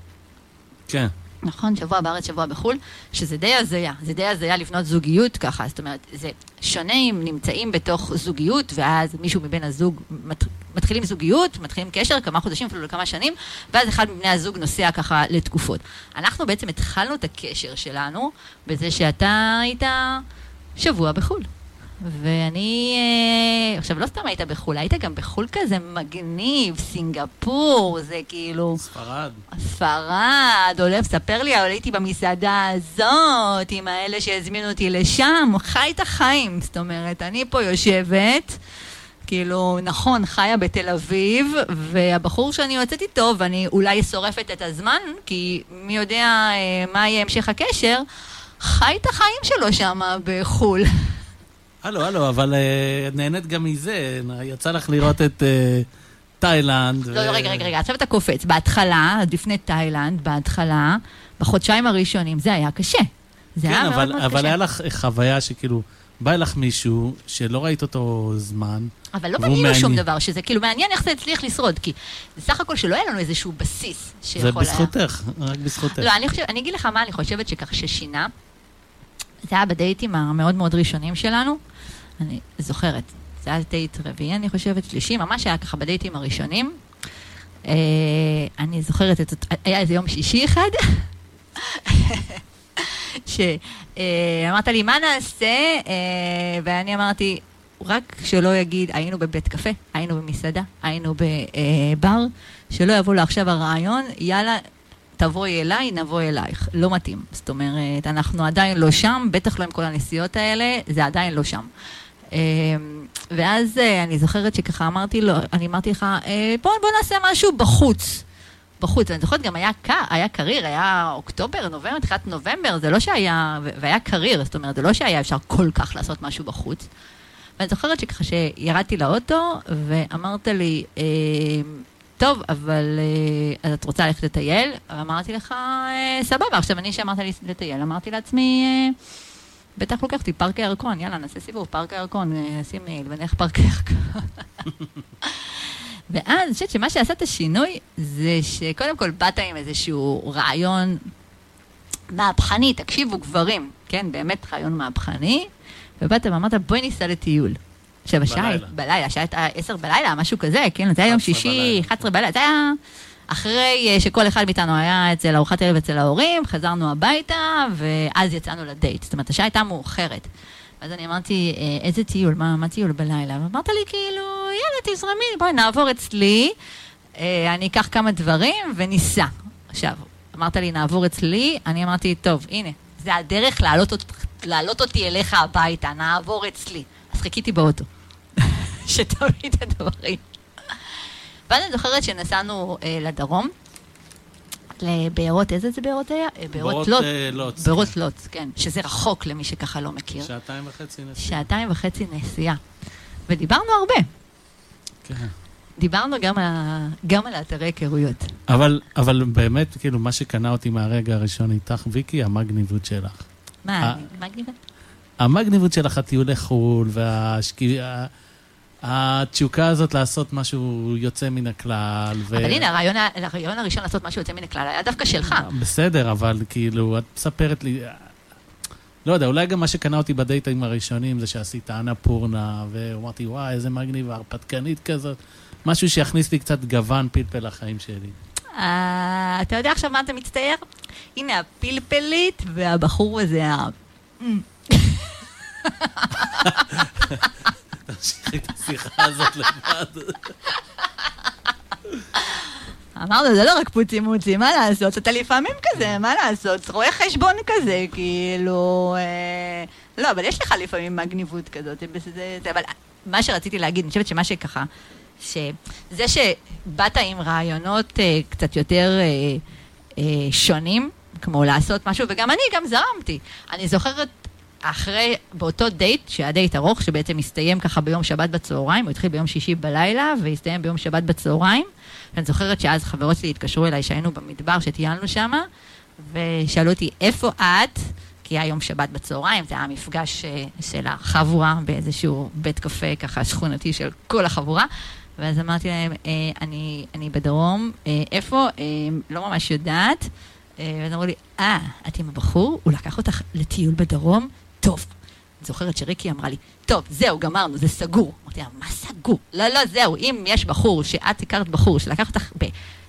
כן. נכון, שבוע בארץ, שבוע בחו"ל, שזה די הזיה, זה די הזיה לבנות זוגיות ככה, זאת אומרת, זה שונה אם נמצאים בתוך זוגיות, ואז מישהו מבין הזוג, מת, מתחילים זוגיות, מתחילים קשר, כמה חודשים, אפילו לכמה שנים, ואז אחד מבני הזוג נוסע ככה לתקופות. אנחנו בעצם התחלנו את הקשר שלנו בזה שאתה היית שבוע בחו"ל. ואני, אה, עכשיו לא סתם היית בחו"ל, היית גם בחו"ל כזה מגניב, סינגפור, זה כאילו... ספרד. ספרד, עולה, ספר לי, הייתי במסעדה הזאת, עם האלה שהזמינו אותי לשם, חי את החיים, זאת אומרת, אני פה יושבת, כאילו, נכון, חיה בתל אביב, והבחור שאני יוצאת איתו, ואני אולי שורפת את הזמן, כי מי יודע אה, מה יהיה המשך הקשר, חי את החיים שלו שם בחו"ל. הלו, הלו, אבל אה, נהנית גם מזה, יצא לך לראות את אה, תאילנד. לא, לא, רגע, רגע, רגע, עכשיו אתה קופץ. בהתחלה, אז לפני תאילנד, בהתחלה, בחודשיים הראשונים, זה היה קשה. זה כן, היה מאוד אבל, מאוד אבל קשה. היה לך חוויה שכאילו, בא לך מישהו שלא ראית אותו זמן, אבל לא בנינו שום. דבר, שזה כאילו מעניין איך זה הצליח לשרוד, כי זה סך הכל שלא היה לנו איזשהו בסיס זה שיכול היה. בזכותך, רק בזכותך. לא, אני, חושב, אני אגיד לך מה אני חושבת שככה ששינה. זה היה בדייטים המאוד מאוד ראשונים שלנו. אני זוכרת. זה היה דייט רביעי, אני חושבת, שלישי, ממש היה ככה בדייטים הראשונים. אה, אני זוכרת, את, היה איזה יום שישי אחד, שאמרת לי, מה נעשה? אה, ואני אמרתי, רק שלא יגיד, היינו בבית קפה, היינו במסעדה, היינו בבר, שלא יבוא לו עכשיו הרעיון, יאללה, תבואי אליי, נבוא אלייך. לא מתאים. זאת אומרת, אנחנו עדיין לא שם, בטח לא עם כל הנסיעות האלה, זה עדיין לא שם. אה, ואז אה, אני זוכרת שככה אמרתי לו, אני אמרתי לך, אה, בוא, בוא נעשה משהו בחוץ. בחוץ. אני זוכרת, גם היה קר, היה קריר, היה אוקטובר, נובמבר, תחילת נובמבר, זה לא שהיה, והיה קריר, זאת אומרת, זה לא שהיה אפשר כל כך לעשות משהו בחוץ. ואני זוכרת שככה שירדתי לאוטו, ואמרת לי, אה, טוב, אבל אה, אז את רוצה ללכת לטייל? אמרתי לך, אה, סבבה. עכשיו, אני שאמרת לי לטייל, אמרתי לעצמי, אה, בטח לוקח אותי פארק הירקון, יאללה, נעשה סיבוב, פארק הירקון, אה, נשים מייל ונלך פארק הירקון. ואז אני חושבת שמה שעשה את השינוי זה שקודם כל באת עם איזשהו רעיון מהפכני, תקשיבו גברים, כן, באמת רעיון מהפכני, ובאת ואמרת בואי ניסע לטיול. עכשיו השעה, בלילה. השעה הייתה עשר בלילה, משהו כזה, כן, זה היה יום 11 שישי, בלילה. 11 בלילה, זה היה אחרי אה, שכל אחד מאיתנו היה אצל ארוחת ערב אצל ההורים, חזרנו הביתה, ואז יצאנו לדייט. זאת אומרת, השעה הייתה מאוחרת. אז אני אמרתי, אה, איזה טיול? מה, מה טיול בלילה? ואמרת לי, כאילו, יאללה, תזרמי, בואי נעבור אצלי, אה, אני אקח כמה דברים וניסע. עכשיו, אמרת לי, נעבור אצלי, אני אמרתי, טוב, הנה, זה הדרך להעלות, להעלות אותי אליך הביתה, נעבור אצלי. אז חיכיתי באוטו, שתביא את הדברים. ואז אני זוכרת שנסענו אה, לדרום, לבארות, איזה זה בארות היה? אה, בארות לוט. אה, לוט. בארות לוט, כן, שזה רחוק למי שככה לא מכיר. שעתיים וחצי נסיעה. שעתיים וחצי נסיעה. ודיברנו הרבה. כן. דיברנו גם ה- גם על האתרי היכרויות. אבל, אבל באמת, כאילו, מה שקנה אותי מהרגע הראשון איתך, ויקי, המגניבות שלך. מה, גניבה? המגניבות שלך, הטיולי חו"ל, והשקיעה... התשוקה הזאת לעשות משהו יוצא מן הכלל. ו... אבל הנה, הרעיון הרעיון הראשון לעשות משהו יוצא מן הכלל היה דווקא שלך. בסדר, אבל כאילו, את מספרת לי... לא יודע, אולי גם מה שקנה אותי בדייטים הראשונים זה שעשית אנה פורנה, ואמרתי, וואי, איזה מגניב, הרפתקנית כזאת. משהו שיכניס לי קצת גוון פלפל לחיים שלי. אה, אתה יודע עכשיו מה אתה מצטייר? הנה הפלפלית והבחור הזה ה... תמשיכי את השיחה הזאת לבד. אמרנו, זה לא רק פוצי מוצי, מה לעשות? אתה לפעמים כזה, מה לעשות? רואה חשבון כזה, כאילו... אה, לא, אבל יש לך לפעמים מגניבות כזאת, זה, אבל מה שרציתי להגיד, אני חושבת שמה שככה, שזה שבאת עם רעיונות אה, קצת יותר אה, אה, שונים, כמו לעשות משהו, וגם אני גם זרמתי. אני זוכרת אחרי, באותו דייט, שהיה דייט ארוך, שבעצם הסתיים ככה ביום שבת בצהריים, הוא התחיל ביום שישי בלילה, והסתיים ביום שבת בצהריים. ואני זוכרת שאז חברות שלי התקשרו אליי, שהיינו במדבר, שטיילנו שם, ושאלו אותי, איפה את? כי היה יום שבת בצהריים, זה היה מפגש אה, של החבורה באיזשהו בית קפה ככה שכונתי של כל החבורה. ואז אמרתי להם, אה, אני, אני בדרום, אה, איפה? לא ממש יודעת. ואז אמרו לי, אה, את עם הבחור? הוא לקח אותך לטיול בדרום? טוב. אני זוכרת שריקי אמרה לי, טוב, זהו, גמרנו, זה סגור. אמרתי לה, מה סגור? לא, לא, זהו, אם יש בחור, שאת הכרת בחור, שלקח אותך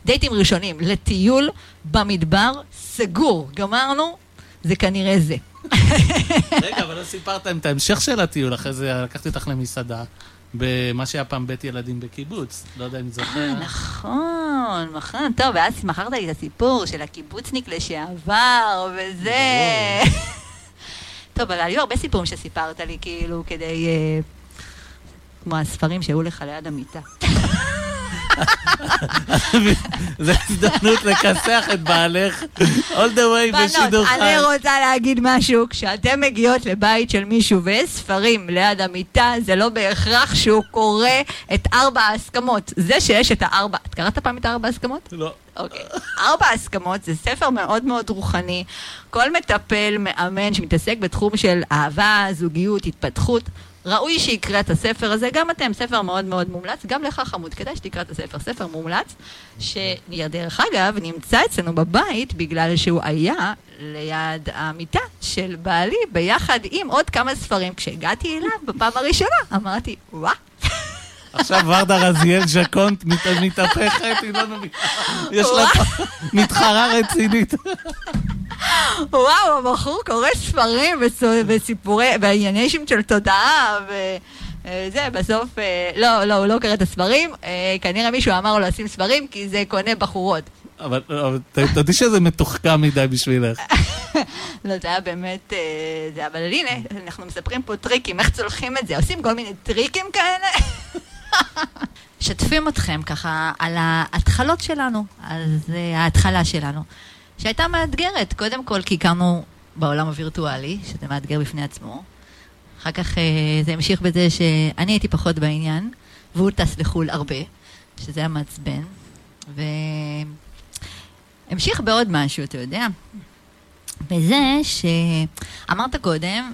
בדייטים ראשונים לטיול במדבר, סגור, גמרנו, זה כנראה זה. רגע, אבל לא סיפרת את ההמשך של הטיול, אחרי זה לקחתי אותך למסעדה. במה שהיה פעם בית ילדים בקיבוץ, לא יודע אם זוכר. אה, נכון, נכון, טוב, ואז מכרת לי את הסיפור של הקיבוצניק לשעבר, וזה... טוב, אבל היו הרבה סיפורים שסיפרת לי, כאילו, כדי... אה, כמו הספרים שהיו לך ליד המיטה. זו הזדמנות לכסח את בעלך all the way בשידור חי. אני רוצה להגיד משהו, כשאתן מגיעות לבית של מישהו ויש ספרים ליד המיטה, זה לא בהכרח שהוא קורא את ארבע ההסכמות. זה שיש את הארבע... את קראת פעם את הארבע ההסכמות? לא. אוקיי. ארבע הסכמות זה ספר מאוד מאוד רוחני. כל מטפל, מאמן שמתעסק בתחום של אהבה, זוגיות, התפתחות, ראוי שיקרא את הספר הזה, גם אתם, ספר מאוד מאוד מומלץ, גם לך חמוד, כדאי שתקרא את הספר, ספר מומלץ, שדרך אגב נמצא אצלנו בבית בגלל שהוא היה ליד המיטה של בעלי, ביחד עם עוד כמה ספרים. כשהגעתי אליו בפעם הראשונה, אמרתי, וואה. עכשיו ורדה רזיאל ז'קונט מתהפכת, היא לא מבינה, יש לה מתחרה רצינית. וואו, הבחור קורא ספרים וסיפורי, וענייני שם של תודעה, וזה, בסוף, אה, לא, לא, הוא לא קורא את הספרים, אה, כנראה מישהו אמר לו לשים ספרים, כי זה קונה בחורות. אבל תדעי שזה מתוחכם מדי בשבילך. לא, זה היה באמת, אה, אבל הנה, אנחנו מספרים פה טריקים, איך צולחים את זה, עושים כל מיני טריקים כאלה. משתפים אתכם ככה על ההתחלות שלנו, על ההתחלה שלנו. שהייתה מאתגרת, קודם כל כי הכרנו בעולם הווירטואלי, שזה מאתגר בפני עצמו. אחר כך אה, זה המשיך בזה שאני הייתי פחות בעניין, והוא טס לחו"ל הרבה, שזה היה מעצבן. והמשיך בעוד משהו, אתה יודע. בזה שאמרת קודם,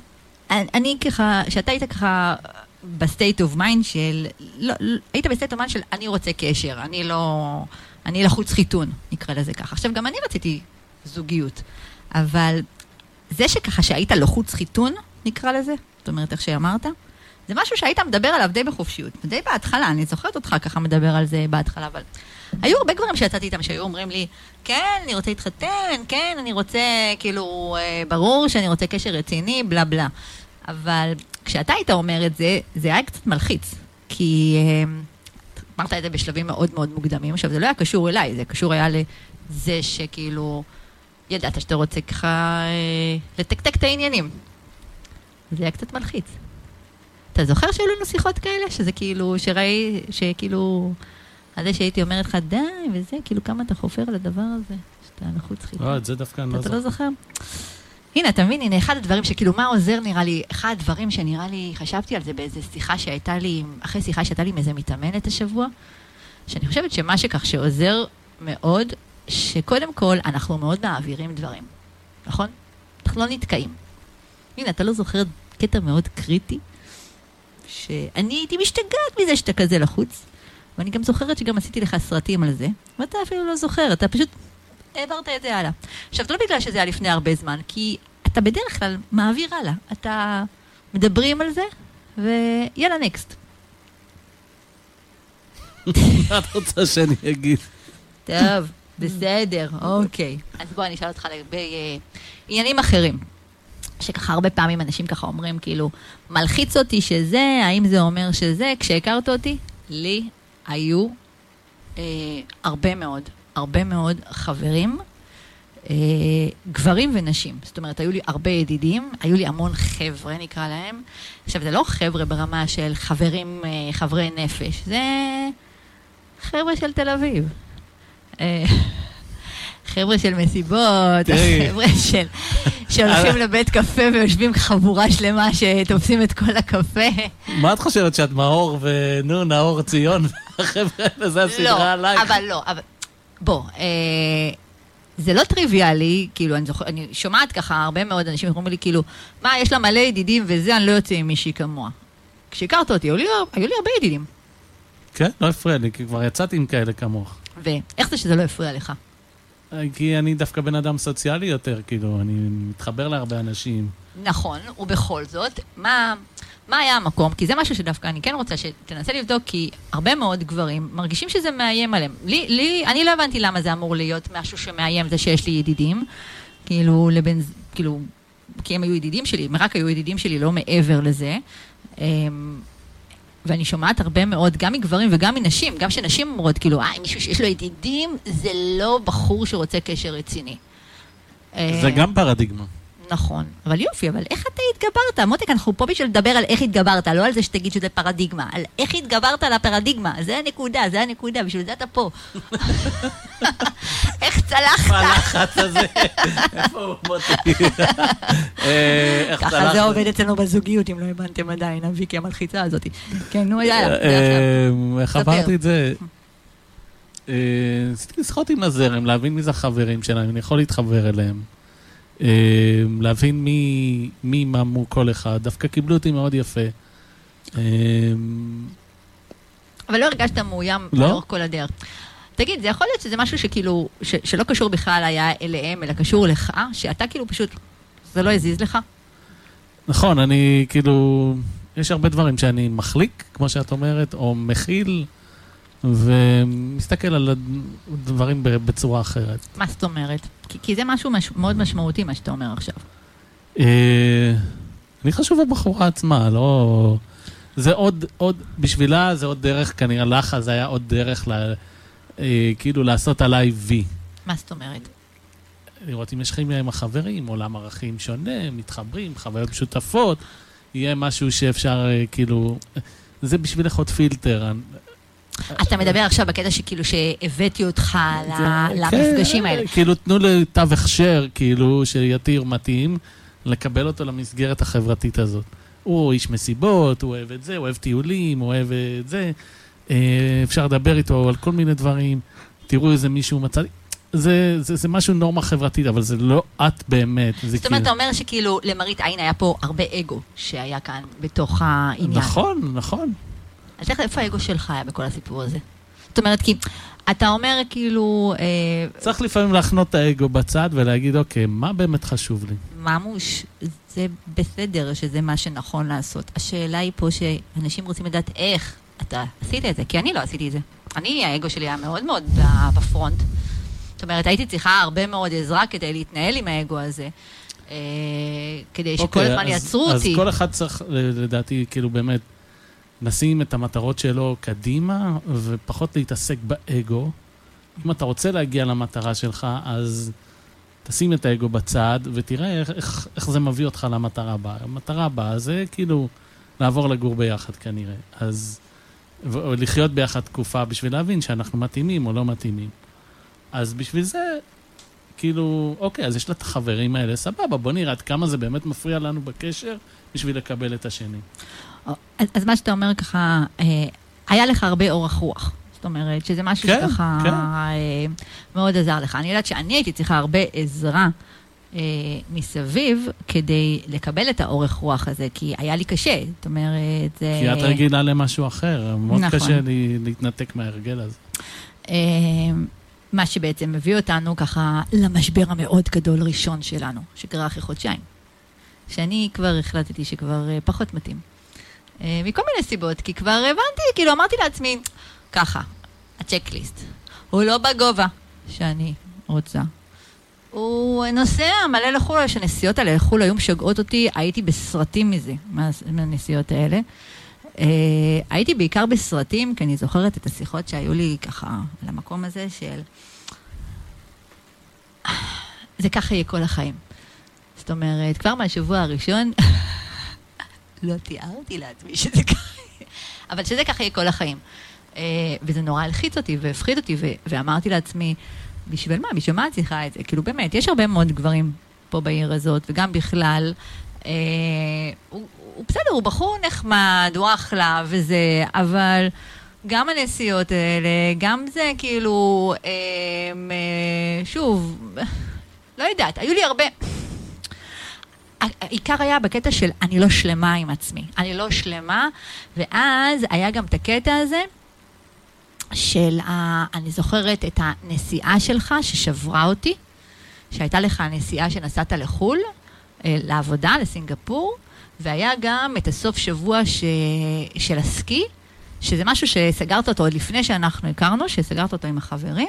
אני ככה, שאתה היית ככה ב state of mind של, לא, היית ב state of mind של אני רוצה קשר, אני לא, אני לחוץ חיתון, נקרא לזה ככה. עכשיו, גם אני רציתי זוגיות. אבל זה שככה שהיית לחוץ חיתון, נקרא לזה, זאת אומרת, איך שאמרת, זה משהו שהיית מדבר עליו די בחופשיות, די בהתחלה, אני זוכרת אותך ככה מדבר על זה בהתחלה, אבל היו הרבה גברים שיצאתי איתם שהיו אומרים לי, כן, אני רוצה להתחתן, כן, אני רוצה, כאילו, אה, ברור שאני רוצה קשר רציני, בלה בלה. אבל כשאתה היית אומר את זה, זה היה קצת מלחיץ, כי אה, אמרת את זה בשלבים מאוד מאוד מוקדמים. עכשיו, זה לא היה קשור אליי, זה קשור היה לזה שכאילו... ידעת שאתה רוצה ככה אה, לתקתק את העניינים. זה היה קצת מלחיץ. אתה זוכר שהיו לנו שיחות כאלה? שזה כאילו, שראי, שכאילו, על זה שהייתי אומרת לך, די, וזה, כאילו, כמה אתה חופר על הדבר הזה, שאתה לחוץ חיפה. לא, את זה דווקא אני לא זוכר. אתה לא זוכר? הנה, אתה מבין, הנה, אחד הדברים שכאילו, מה עוזר נראה לי, אחד הדברים שנראה לי, חשבתי על זה באיזה שיחה שהייתה לי, אחרי שיחה שהייתה לי עם איזה מתאמנת השבוע, שאני חושבת שמה שכך שעוזר מאוד, שקודם כל אנחנו מאוד מעבירים דברים, נכון? אנחנו לא נתקעים. הנה, אתה לא זוכר קטע מאוד קריטי? שאני הייתי משתגעת מזה שאתה כזה לחוץ, ואני גם זוכרת שגם עשיתי לך סרטים על זה, ואתה אפילו לא זוכר, אתה פשוט העברת את זה הלאה. עכשיו, זה לא בגלל שזה היה לפני הרבה זמן, כי אתה בדרך כלל מעביר הלאה. אתה מדברים על זה, ויאללה, נקסט. מה את רוצה שאני אגיד? טוב. בסדר, אוקיי. אז בוא, אני אשאל אותך לגבי אה, עניינים אחרים. שככה הרבה פעמים אנשים ככה אומרים, כאילו, מלחיץ אותי שזה, האם זה אומר שזה? כשהכרת אותי, לי היו אה, הרבה מאוד הרבה מאוד חברים, אה, גברים ונשים. זאת אומרת, היו לי הרבה ידידים, היו לי המון חבר'ה, נקרא להם. עכשיו, זה לא חבר'ה ברמה של חברים, אה, חברי נפש, זה חבר'ה של תל אביב. אה, חבר'ה של מסיבות. חבר'ה של... שהולכים לבית קפה ויושבים חבורה שלמה שתופסים את כל הקפה. מה את חושבת, שאת מאור ונו, נאור ציון, והחבר'ה האלה, זה הסדרה עלייך? אבל לא, אבל... בוא, אה, זה לא טריוויאלי, כאילו, אני, זוכר, אני שומעת ככה הרבה מאוד אנשים אומרים לי, כאילו, מה, יש לה מלא ידידים וזה, אני לא יוצא עם מישהי כמוה. כשהכרת אותי, היו לי, היו לי הרבה ידידים. כן, לא הפריע לי, כי כבר יצאתי עם כאלה כמוך. ואיך זה שזה לא הפריע לך? כי אני דווקא בן אדם סוציאלי יותר, כאילו, אני מתחבר להרבה אנשים. נכון, ובכל זאת, מה, מה היה המקום? כי זה משהו שדווקא אני כן רוצה שתנסה לבדוק, כי הרבה מאוד גברים מרגישים שזה מאיים עליהם. לי, לי, אני לא הבנתי למה זה אמור להיות משהו שמאיים, זה שיש לי ידידים. כאילו, לבן, כאילו, כי הם היו ידידים שלי, הם רק היו ידידים שלי, לא מעבר לזה. אמ, ואני שומעת הרבה מאוד, גם מגברים וגם מנשים, גם שנשים אומרות, כאילו, אה, מישהו שיש לו ידידים, זה לא בחור שרוצה קשר רציני. זה אה, גם פרדיגמה. נכון, אבל יופי, אבל איך אתה התגברת? מותק, אנחנו פה בשביל לדבר על איך התגברת, לא על זה שתגיד שזה פרדיגמה, על איך התגברת על הפרדיגמה, זה הנקודה, זה הנקודה, בשביל זה אתה פה. איך צלחת? מה הלחץ הזה? איפה הוא מוטי? אה, ככה? זה עובד אצלנו בזוגיות, אם לא הבנתם עדיין, הוויקי המלחיצה הזאת. כן, נו, יאללה, זה עכשיו. אה, איך. עברתי את זה? אה, ניסיתי לשחות עם הזרם, להבין מי זה החברים שלהם, אני יכול להתחבר אליהם. אה, להבין מי, מי מה כל אחד, דווקא קיבלו אותי מאוד יפה. אה, אבל לא הרגשת מאוים לא. לאורך כל הדרך. תגיד, זה יכול להיות שזה משהו שכאילו, ש- שלא קשור בכלל היה אליהם, אלא קשור לך, שאתה כאילו פשוט, זה לא הזיז לך? נכון, אני כאילו, יש הרבה דברים שאני מחליק, כמו שאת אומרת, או מכיל, ומסתכל על הדברים בצורה אחרת. מה זאת אומרת? כי, כי זה משהו מש, מאוד משמעותי, מה שאתה אומר עכשיו. אה, אני חשוב בבחורה עצמה, לא... זה עוד, עוד, בשבילה זה עוד דרך, כנראה לך זה היה עוד דרך, ל, אה, כאילו לעשות עליי וי. מה זאת אומרת? לראות אם יש כימיה עם החברים, עולם ערכים שונה, מתחברים, חוויות משותפות, יהיה משהו שאפשר, אה, כאילו... זה בשבילך עוד פילטר. אתה מדבר עכשיו בקטע שכאילו שהבאתי אותך למפגשים כן, האלה. כאילו, תנו לי תו הכשר, כאילו, שיתיר מתאים, לקבל אותו למסגרת החברתית הזאת. הוא איש מסיבות, הוא אוהב את זה, הוא אוהב טיולים, הוא אוהב את זה. אה, אפשר לדבר איתו על כל מיני דברים. תראו איזה מישהו מצא לי. זה, זה, זה משהו נורמה חברתית, אבל זה לא את באמת. זאת אומרת, אתה אומר שכאילו למראית עין היה פה הרבה אגו שהיה כאן בתוך העניין. נכון, נכון. אז איך, איפה האגו שלך היה בכל הסיפור הזה? זאת אומרת, כי אתה אומר כאילו, אה, צריך לפעמים להחנות את האגו בצד ולהגיד, אוקיי, מה באמת חשוב לי? ממוש, זה בסדר שזה מה שנכון לעשות. השאלה היא פה שאנשים רוצים לדעת איך אתה עשית את זה, כי אני לא עשיתי את זה. אני, האגו שלי היה מאוד מאוד בפרונט. זאת אומרת, הייתי צריכה הרבה מאוד עזרה כדי להתנהל עם האגו הזה. אה, כדי שכל אוקיי, הזמן אז- יעצרו אותי. אז כל אחד צריך, לדעתי, כאילו באמת, לשים את המטרות שלו קדימה, ופחות להתעסק באגו. אם אתה רוצה להגיע למטרה שלך, אז תשים את האגו בצד, ותראה איך, איך, איך זה מביא אותך למטרה הבאה. המטרה הבאה זה כאילו לעבור לגור ביחד כנראה. אז... ו- לחיות ביחד תקופה בשביל להבין שאנחנו מתאימים או לא מתאימים. אז בשביל זה, כאילו, אוקיי, אז יש לה את החברים האלה, סבבה, בוא נראה עד כמה זה באמת מפריע לנו בקשר בשביל לקבל את השני. אז, אז מה שאתה אומר ככה, אה, היה לך הרבה אורך רוח. זאת אומרת, שזה משהו כן, שככה כן. אה, מאוד עזר לך. אני יודעת שאני הייתי צריכה הרבה עזרה אה, מסביב כדי לקבל את האורך רוח הזה, כי היה לי קשה. זאת אומרת, זה... כי את רגילה למשהו אחר, מאוד נכון. קשה לי להתנתק מההרגל הזה. אה, מה שבעצם מביא אותנו ככה למשבר המאוד גדול ראשון שלנו, שקרה אחרי חודשיים. שאני כבר החלטתי שכבר פחות מתאים. אה, מכל מיני סיבות, כי כבר הבנתי, כאילו אמרתי לעצמי, ככה, הצ'קליסט, הוא לא בגובה שאני רוצה. הוא נוסע מלא לחו"ל, שהנסיעות האלה לחו"ל היו משגעות אותי, הייתי בסרטים מזה, מה- מהנסיעות האלה. Uh, הייתי בעיקר בסרטים, כי אני זוכרת את השיחות שהיו לי ככה על המקום הזה של זה ככה יהיה כל החיים. זאת אומרת, כבר מהשבוע הראשון, לא תיארתי לעצמי שזה ככה אבל שזה ככה יהיה כל החיים. אה, וזה נורא הלחיץ אותי והפחיד אותי, ואמרתי לעצמי, בשביל מה? בשביל מה את צריכה את זה? כאילו, באמת, יש הרבה מאוד גברים פה בעיר הזאת, וגם בכלל. אה, הוא, הוא בסדר, הוא בחור נחמד, הוא אחלה וזה, אבל גם הנסיעות האלה, גם זה כאילו, אה, אה, שוב, לא יודעת, היו לי הרבה... העיקר היה בקטע של אני לא שלמה עם עצמי, אני לא שלמה, ואז היה גם את הקטע הזה של, ה, אני זוכרת את הנסיעה שלך ששברה אותי, שהייתה לך נסיעה שנסעת לחו"ל, אה, לעבודה, לסינגפור, והיה גם את הסוף שבוע ש... של הסקי, שזה משהו שסגרת אותו עוד לפני שאנחנו הכרנו, שסגרת אותו עם החברים,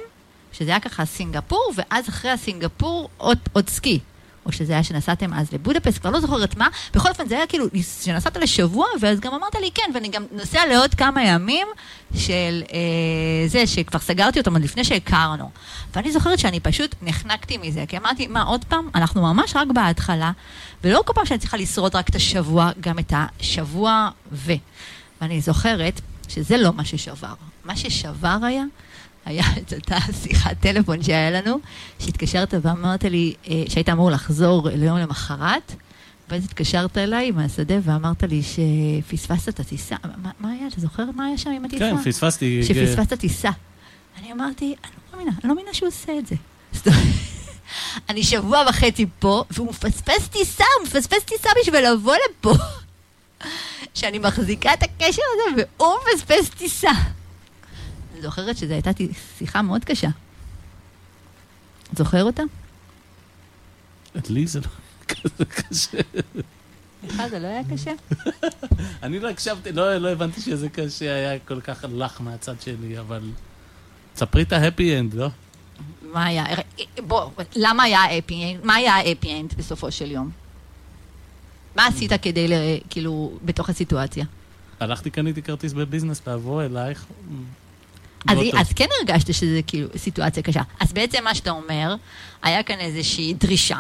שזה היה ככה סינגפור, ואז אחרי הסינגפור עוד, עוד סקי. או שזה היה שנסעתם אז לבודפסט, כבר לא זוכרת מה. בכל אופן, זה היה כאילו, שנסעת לשבוע, ואז גם אמרת לי כן, ואני גם נוסע לעוד כמה ימים של אה, זה, שכבר סגרתי אותם עוד לפני שהכרנו. ואני זוכרת שאני פשוט נחנקתי מזה, כי אמרתי, מה, עוד פעם? אנחנו ממש רק בהתחלה, ולא כל פעם שאני צריכה לשרוד רק את השבוע, גם את השבוע ו... ואני זוכרת שזה לא מה ששבר. מה ששבר היה, היה את אותה שיחת טלפון שהיה לנו, שהתקשרת ואמרת לי אה, שהיית אמור לחזור ליום למחרת, ואז התקשרת אליי מהשדה ואמרת לי שפספסת את הטיסה. מה, מה היה? אתה זוכר מה היה שם עם הטיסה? כן, פספסתי. שפספסת טיסה. אני אמרתי, אני לא מאמינה, אני לא מאמינה שהוא עושה את זה. אני שבוע וחצי פה, והוא מפספס טיסה, הוא מפספס טיסה בשביל לבוא לפה. שאני מחזיקה את הקשר הזה, והוא מפספס טיסה. אני זוכרת שזו הייתה שיחה מאוד קשה. זוכר אותה? לי זה לא כזה קשה. לך זה לא היה קשה? אני לא הקשבתי, לא, לא הבנתי שזה קשה, היה כל כך לך מהצד שלי, אבל... ספרי את ה happy end, לא? מה היה? בוא, למה היה happy end? מה היה happy end בסופו של יום? מה עשית כדי, כאילו, בתוך הסיטואציה? הלכתי, קניתי כרטיס ב business לבוא אלייך. אז, אז כן הרגשת שזה כאילו סיטואציה קשה. אז בעצם מה שאתה אומר, היה כאן איזושהי דרישה,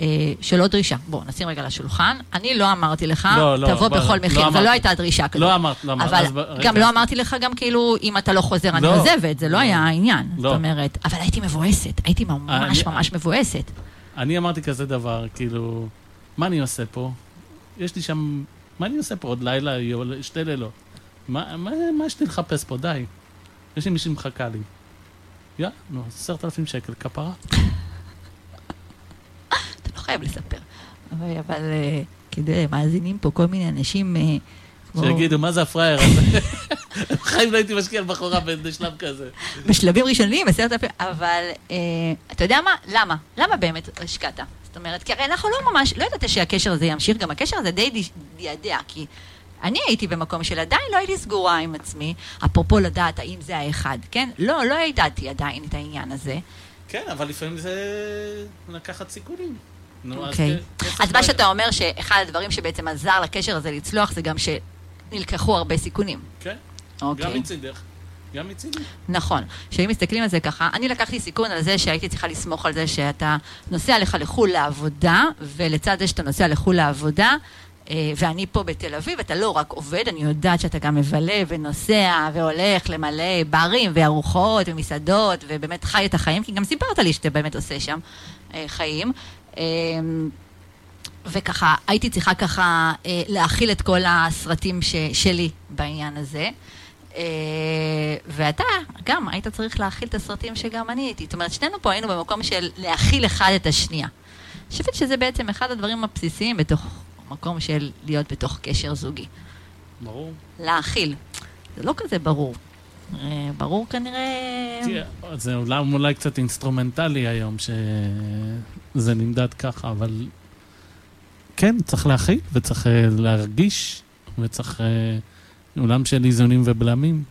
אה, שלא דרישה. בואו, נשים רגע לשולחן. אני לא אמרתי לך, לא, לא, תבוא בכל לא מחיר, זו אמרת. לא הייתה דרישה כזאת. לא אמרת, לא אמרת. אבל אז ב- רגע. גם לא אמרתי לך גם כאילו, אם אתה לא חוזר אני לא. עוזבת, זה לא לא. היה העניין. לא. זאת אומרת, אבל הייתי מבואסת, הייתי ממש אני- ממש מבואסת. אני אמרתי כזה דבר, כאילו, מה אני עושה פה? יש לי שם, מה אני עושה פה עוד לילה, שתי לילות? מה, מה, מה יש לי לחפש פה? די. יש לי מישהי מחכה לי. יאללה, נו, עשרת אלפים שקל, כפרה. אתה לא חייב לספר. אבל, אבל אה, כדי, מאזינים פה כל מיני אנשים... אה, שיגידו, מה זה הפראייר הזה? בחיים לא הייתי משקיע על בחורה בשלב כזה. בשלבים ראשונים, עשרת אלפים, אבל אה, אתה יודע מה? למה? למה באמת השקעת? זאת אומרת, כי הרי אנחנו לא ממש, לא ידעת שהקשר הזה ימשיך, גם הקשר הזה די די- דיעדע, כי אני הייתי במקום של עדיין לא הייתי סגורה עם עצמי, אפרופו לדעת האם זה האחד, כן? לא, לא ידעתי עדיין את העניין הזה. כן, אבל לפעמים זה לקחת סיכונים. אוקיי. אז מה שאתה אומר שאחד הדברים שבעצם עזר לקשר הזה לצלוח זה גם שנלקחו הרבה סיכונים. כן, אוקיי. גם מצידך, גם מצידי. נכון. שאם מסתכלים על זה ככה, אני לקחתי סיכון על זה שהייתי צריכה לסמוך על זה שאתה נוסע לך לחו"ל לעבודה, ולצד זה שאתה נוסע לחו"ל לעבודה, ואני פה בתל אביב, אתה לא רק עובד, אני יודעת שאתה גם מבלה ונוסע והולך למלא ברים וארוחות ומסעדות, ובאמת חי את החיים, כי גם סיפרת לי שאתה באמת עושה שם אה, חיים. אה, וככה, הייתי צריכה ככה אה, להכיל את כל הסרטים ש, שלי בעניין הזה. אה, ואתה גם היית צריך להכיל את הסרטים שגם אני הייתי. זאת אומרת, שנינו פה היינו במקום של להכיל אחד את השנייה. אני חושבת שזה בעצם אחד הדברים הבסיסיים בתוך מקום של להיות בתוך קשר זוגי. ברור. להכיל. זה לא כזה ברור. אה, ברור כנראה... תראה, זה אולי, אולי קצת אינסטרומנטלי היום שזה נמדד ככה, אבל כן, צריך להכיל וצריך אה, להרגיש וצריך אה, עולם של איזונים ובלמים.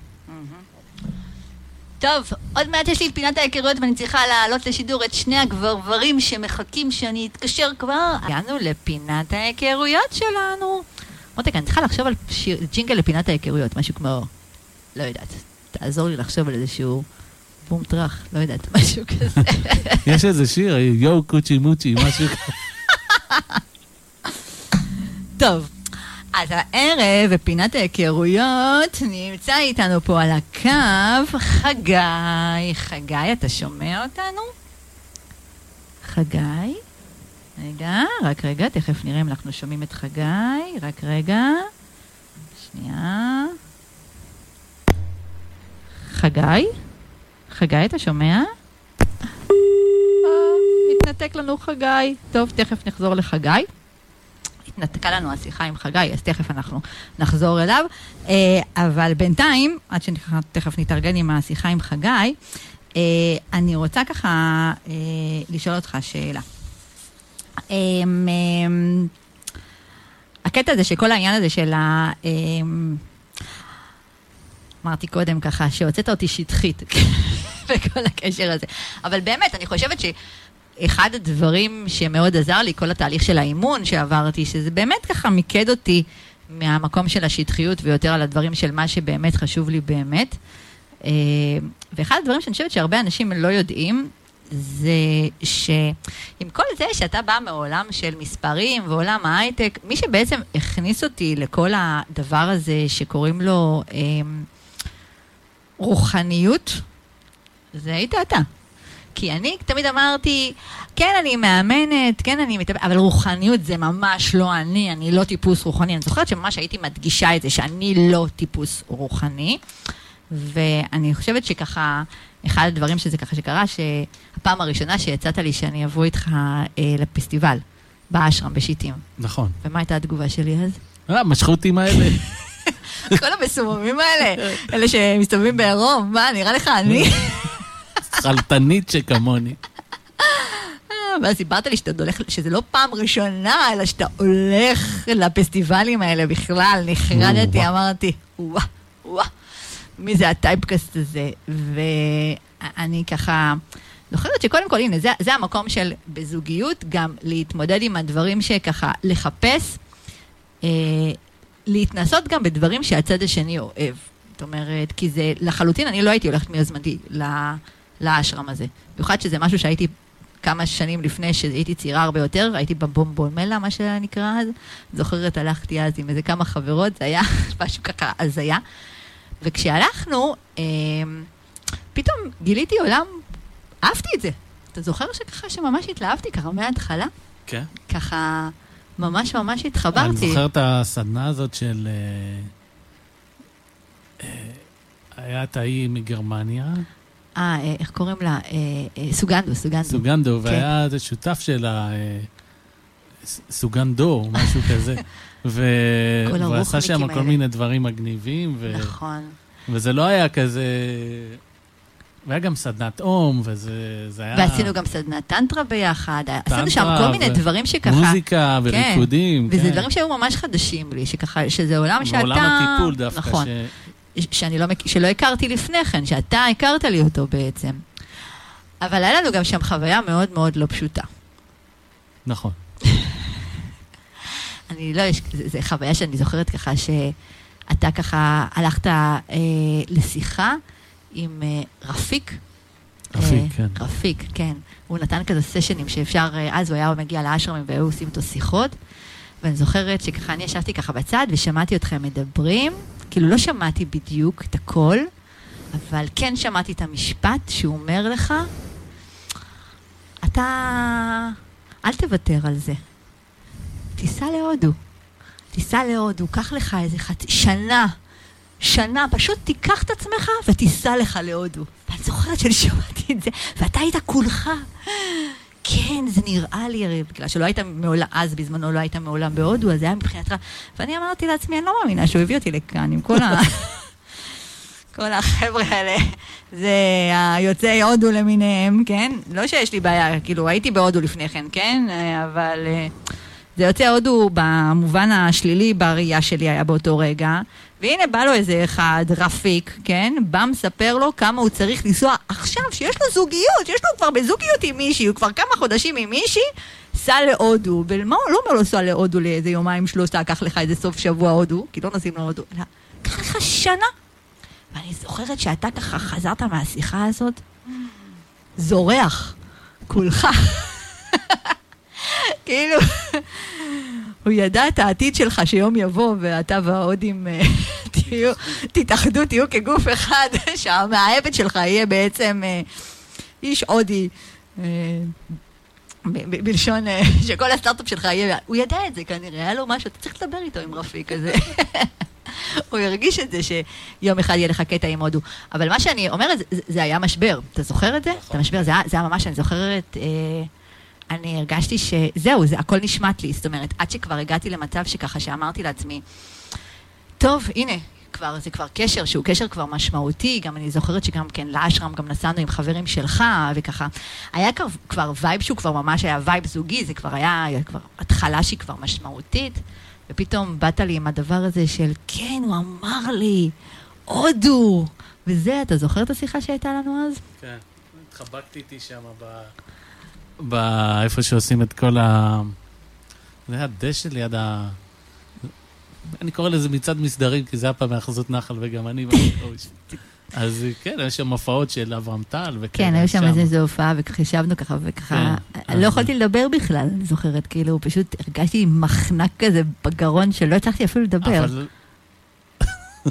טוב, עוד מעט יש לי את פינת ההיכרויות ואני צריכה להעלות לשידור את שני הגברברים שמחכים שאני אתקשר כבר. הגענו לפינת ההיכרויות שלנו. מותק, אני צריכה לחשוב על שיר, ג'ינגל לפינת ההיכרויות, משהו כמו, לא יודעת, תעזור לי לחשוב על איזשהו בום טראח, לא יודעת, משהו כזה. יש איזה שיר, יואו קוצ'י מוצ'י, משהו כזה. טוב, אז הערב בפינת ההיכרויות נמצא איתנו פה על הקו חגי. חגי, אתה שומע אותנו? חגי? רגע, רק רגע, תכף נראה אם אנחנו שומעים את חגי. רק רגע. שנייה. חגי? חגי, אתה שומע? אה, התנתק לנו חגי. טוב, תכף נחזור לחגי. התנתקה לנו השיחה עם חגי, אז תכף אנחנו נחזור אליו. אה, אבל בינתיים, עד שתכף נתארגן עם השיחה עם חגי, אה, אני רוצה ככה אה, לשאול אותך שאלה. הקטע הזה שכל העניין הזה של ה... אמרתי קודם ככה, שהוצאת אותי שטחית בכל הקשר הזה. אבל באמת, אני חושבת ש... אחד הדברים שמאוד עזר לי, כל התהליך של האימון שעברתי, שזה באמת ככה מיקד אותי מהמקום של השטחיות ויותר על הדברים של מה שבאמת חשוב לי באמת. אה, ואחד הדברים שאני חושבת שהרבה אנשים לא יודעים, זה שעם כל זה שאתה בא מעולם של מספרים ועולם ההייטק, מי שבעצם הכניס אותי לכל הדבר הזה שקוראים לו אה, רוחניות, זה היית אתה. כי אני תמיד אמרתי, כן, אני מאמנת, כן, אני מתאבדת, אבל רוחניות זה ממש לא אני, אני לא טיפוס רוחני. אני זוכרת שממש הייתי מדגישה את זה, שאני לא טיפוס רוחני. ואני חושבת שככה, אחד הדברים שזה ככה שקרה, שהפעם הראשונה שיצאת לי שאני אבוא איתך אה, לפסטיבל, באשרם, בשיטים. נכון. ומה הייתה התגובה שלי אז? אה, משכו אותי האלה. כל המסוממים האלה, אלה שמסתובבים בעירום, מה, נראה לך אני? חלטנית שכמוני. ואז סיפרת לי שאתה הולך, שזה לא פעם ראשונה, אלא שאתה הולך לפסטיבלים האלה בכלל. נחרדתי, אמרתי, וואה, וואה, מי זה הטייפקאסט הזה? ואני ככה... זוכרת שקודם כל, הנה, זה, זה המקום של בזוגיות, גם להתמודד עם הדברים שככה, לחפש, אה, להתנסות גם בדברים שהצד השני אוהב. זאת אומרת, כי זה לחלוטין, אני לא הייתי הולכת מיוזמתי לאשרם הזה. במיוחד שזה משהו שהייתי כמה שנים לפני שהייתי צעירה הרבה יותר, הייתי בבומבומלה, מה שנקרא אז. זוכרת, הלכתי אז עם איזה כמה חברות, זה היה משהו ככה הזיה. וכשהלכנו, אה, פתאום גיליתי עולם, אהבתי את זה. אתה זוכר שככה שממש התלהבתי ככה מההתחלה? כן. ככה ממש ממש התחברתי. אני זוכר את הסדנה הזאת של... אה, אה, היה את ההיא מגרמניה. אה, אה, איך קוראים לה? אה, אה, סוגנדו, סוגנדו. סוגנדו, כן. והיה איזה שותף שלה, סוגנדו, משהו כזה. והוא עשה שם כל מיני דברים מגניבים. ו... נכון. וזה לא היה כזה... והיה גם סדנת אום, וזה היה... ועשינו גם סדנת טנטרה ביחד. טנטרה, עשינו שם כל מיני ו... דברים שככה... מוזיקה וריקודים. כן. וזה כן. דברים שהיו ממש חדשים לי, שככה, שזה עולם שאתה... מעולם הטיפול דווקא. נכון. ש... שאני לא, שלא הכרתי לפני כן, שאתה הכרת לי אותו בעצם. אבל היה לנו גם שם חוויה מאוד מאוד לא פשוטה. נכון. אני לא, זו חוויה שאני זוכרת ככה, שאתה ככה הלכת אה, לשיחה עם אה, רפיק. רפיק, אה, כן. רפיק, כן. הוא נתן כזה סשנים שאפשר, אה, אז הוא היה מגיע לאשרמים והיו עושים איתו שיחות. ואני זוכרת שככה אני ישבתי ככה בצד ושמעתי אתכם מדברים, כאילו לא שמעתי בדיוק את הכל, אבל כן שמעתי את המשפט שהוא אומר לך, אתה... אל תוותר על זה. תיסע להודו. תיסע להודו, קח לך איזה חצי... שנה. שנה, פשוט תיקח את עצמך ותיסע לך להודו. ואני זוכרת שאני שמעתי את זה, ואתה היית כולך. כן, זה נראה לי, הרי בגלל שלא היית מעולם, אז בזמנו לא היית מעולם בהודו, אז זה היה מבחינתך. ואני אמרתי לעצמי, אני לא מאמינה שהוא הביא אותי לכאן עם כל ה... כל החבר'ה האלה, זה היוצאי הודו למיניהם, כן? לא שיש לי בעיה, כאילו, הייתי בהודו לפני כן, כן? אבל אה, זה יוצא הודו במובן השלילי בראייה שלי היה באותו רגע. והנה בא לו איזה אחד, רפיק, כן? בא מספר לו כמה הוא צריך לנסוע עכשיו, שיש לו זוגיות, יש לו כבר בזוגיות עם מישהי, הוא כבר כמה חודשים עם מישהי, סע להודו. ומה הוא לא אומר לו סע להודו לאיזה יומיים שלושה, קח לך איזה סוף שבוע הודו, כי לא נסעים להודו, אלא קח לך שנה. ואני זוכרת שאתה ככה חזרת מהשיחה הזאת, זורח, כולך. כאילו, הוא ידע את העתיד שלך, שיום יבוא ואתה וההודים אה, תהיו, תתאחדו, תהיו כגוף אחד, שהמאהבת שלך יהיה בעצם אה, איש הודי. אה, בלשון שכל הסטארט-אפ שלך יהיה, הוא ידע את זה כנראה, היה לו משהו, אתה צריך לדבר איתו עם רפיק כזה. הוא הרגיש את זה שיום אחד יהיה לך קטע עם הודו. אבל מה שאני אומרת, זה, זה היה משבר. אתה זוכר את זה? את המשבר, זה היה, ממש, אני זוכרת, אני הרגשתי שזהו, זה הכל נשמט לי. זאת אומרת, עד שכבר הגעתי למצב שככה שאמרתי לעצמי, טוב, הנה, כבר, זה כבר קשר שהוא קשר כבר משמעותי, גם אני זוכרת שגם כן לאשרם גם נסענו עם חברים שלך, וככה. היה כבר, כבר vibe שהוא כבר ממש היה vibe זוגי, זה כבר היה, היה כבר התחלה שהיא כבר משמעותית, ופתאום באת לי עם הדבר הזה של, כן, הוא אמר לי, הודו, וזה, אתה זוכר את השיחה שהייתה לנו אז? כן, התחבקתי איתי שם ב... ב... איפה שעושים את כל ה... זה היה דשא ליד ה... אני קורא לזה מצעד מסדרים, כי זה היה פעם מאחזות נחל וגם אני שלי. אז כן, היו שם הופעות של אברהם טל וכאלה. כן, היו שם איזו הופעה, וככה ישבנו ככה, וככה, כן, לא יכולתי לדבר בכלל, אני זוכרת, כאילו, פשוט הרגשתי מחנק כזה בגרון שלא הצלחתי אפילו לדבר.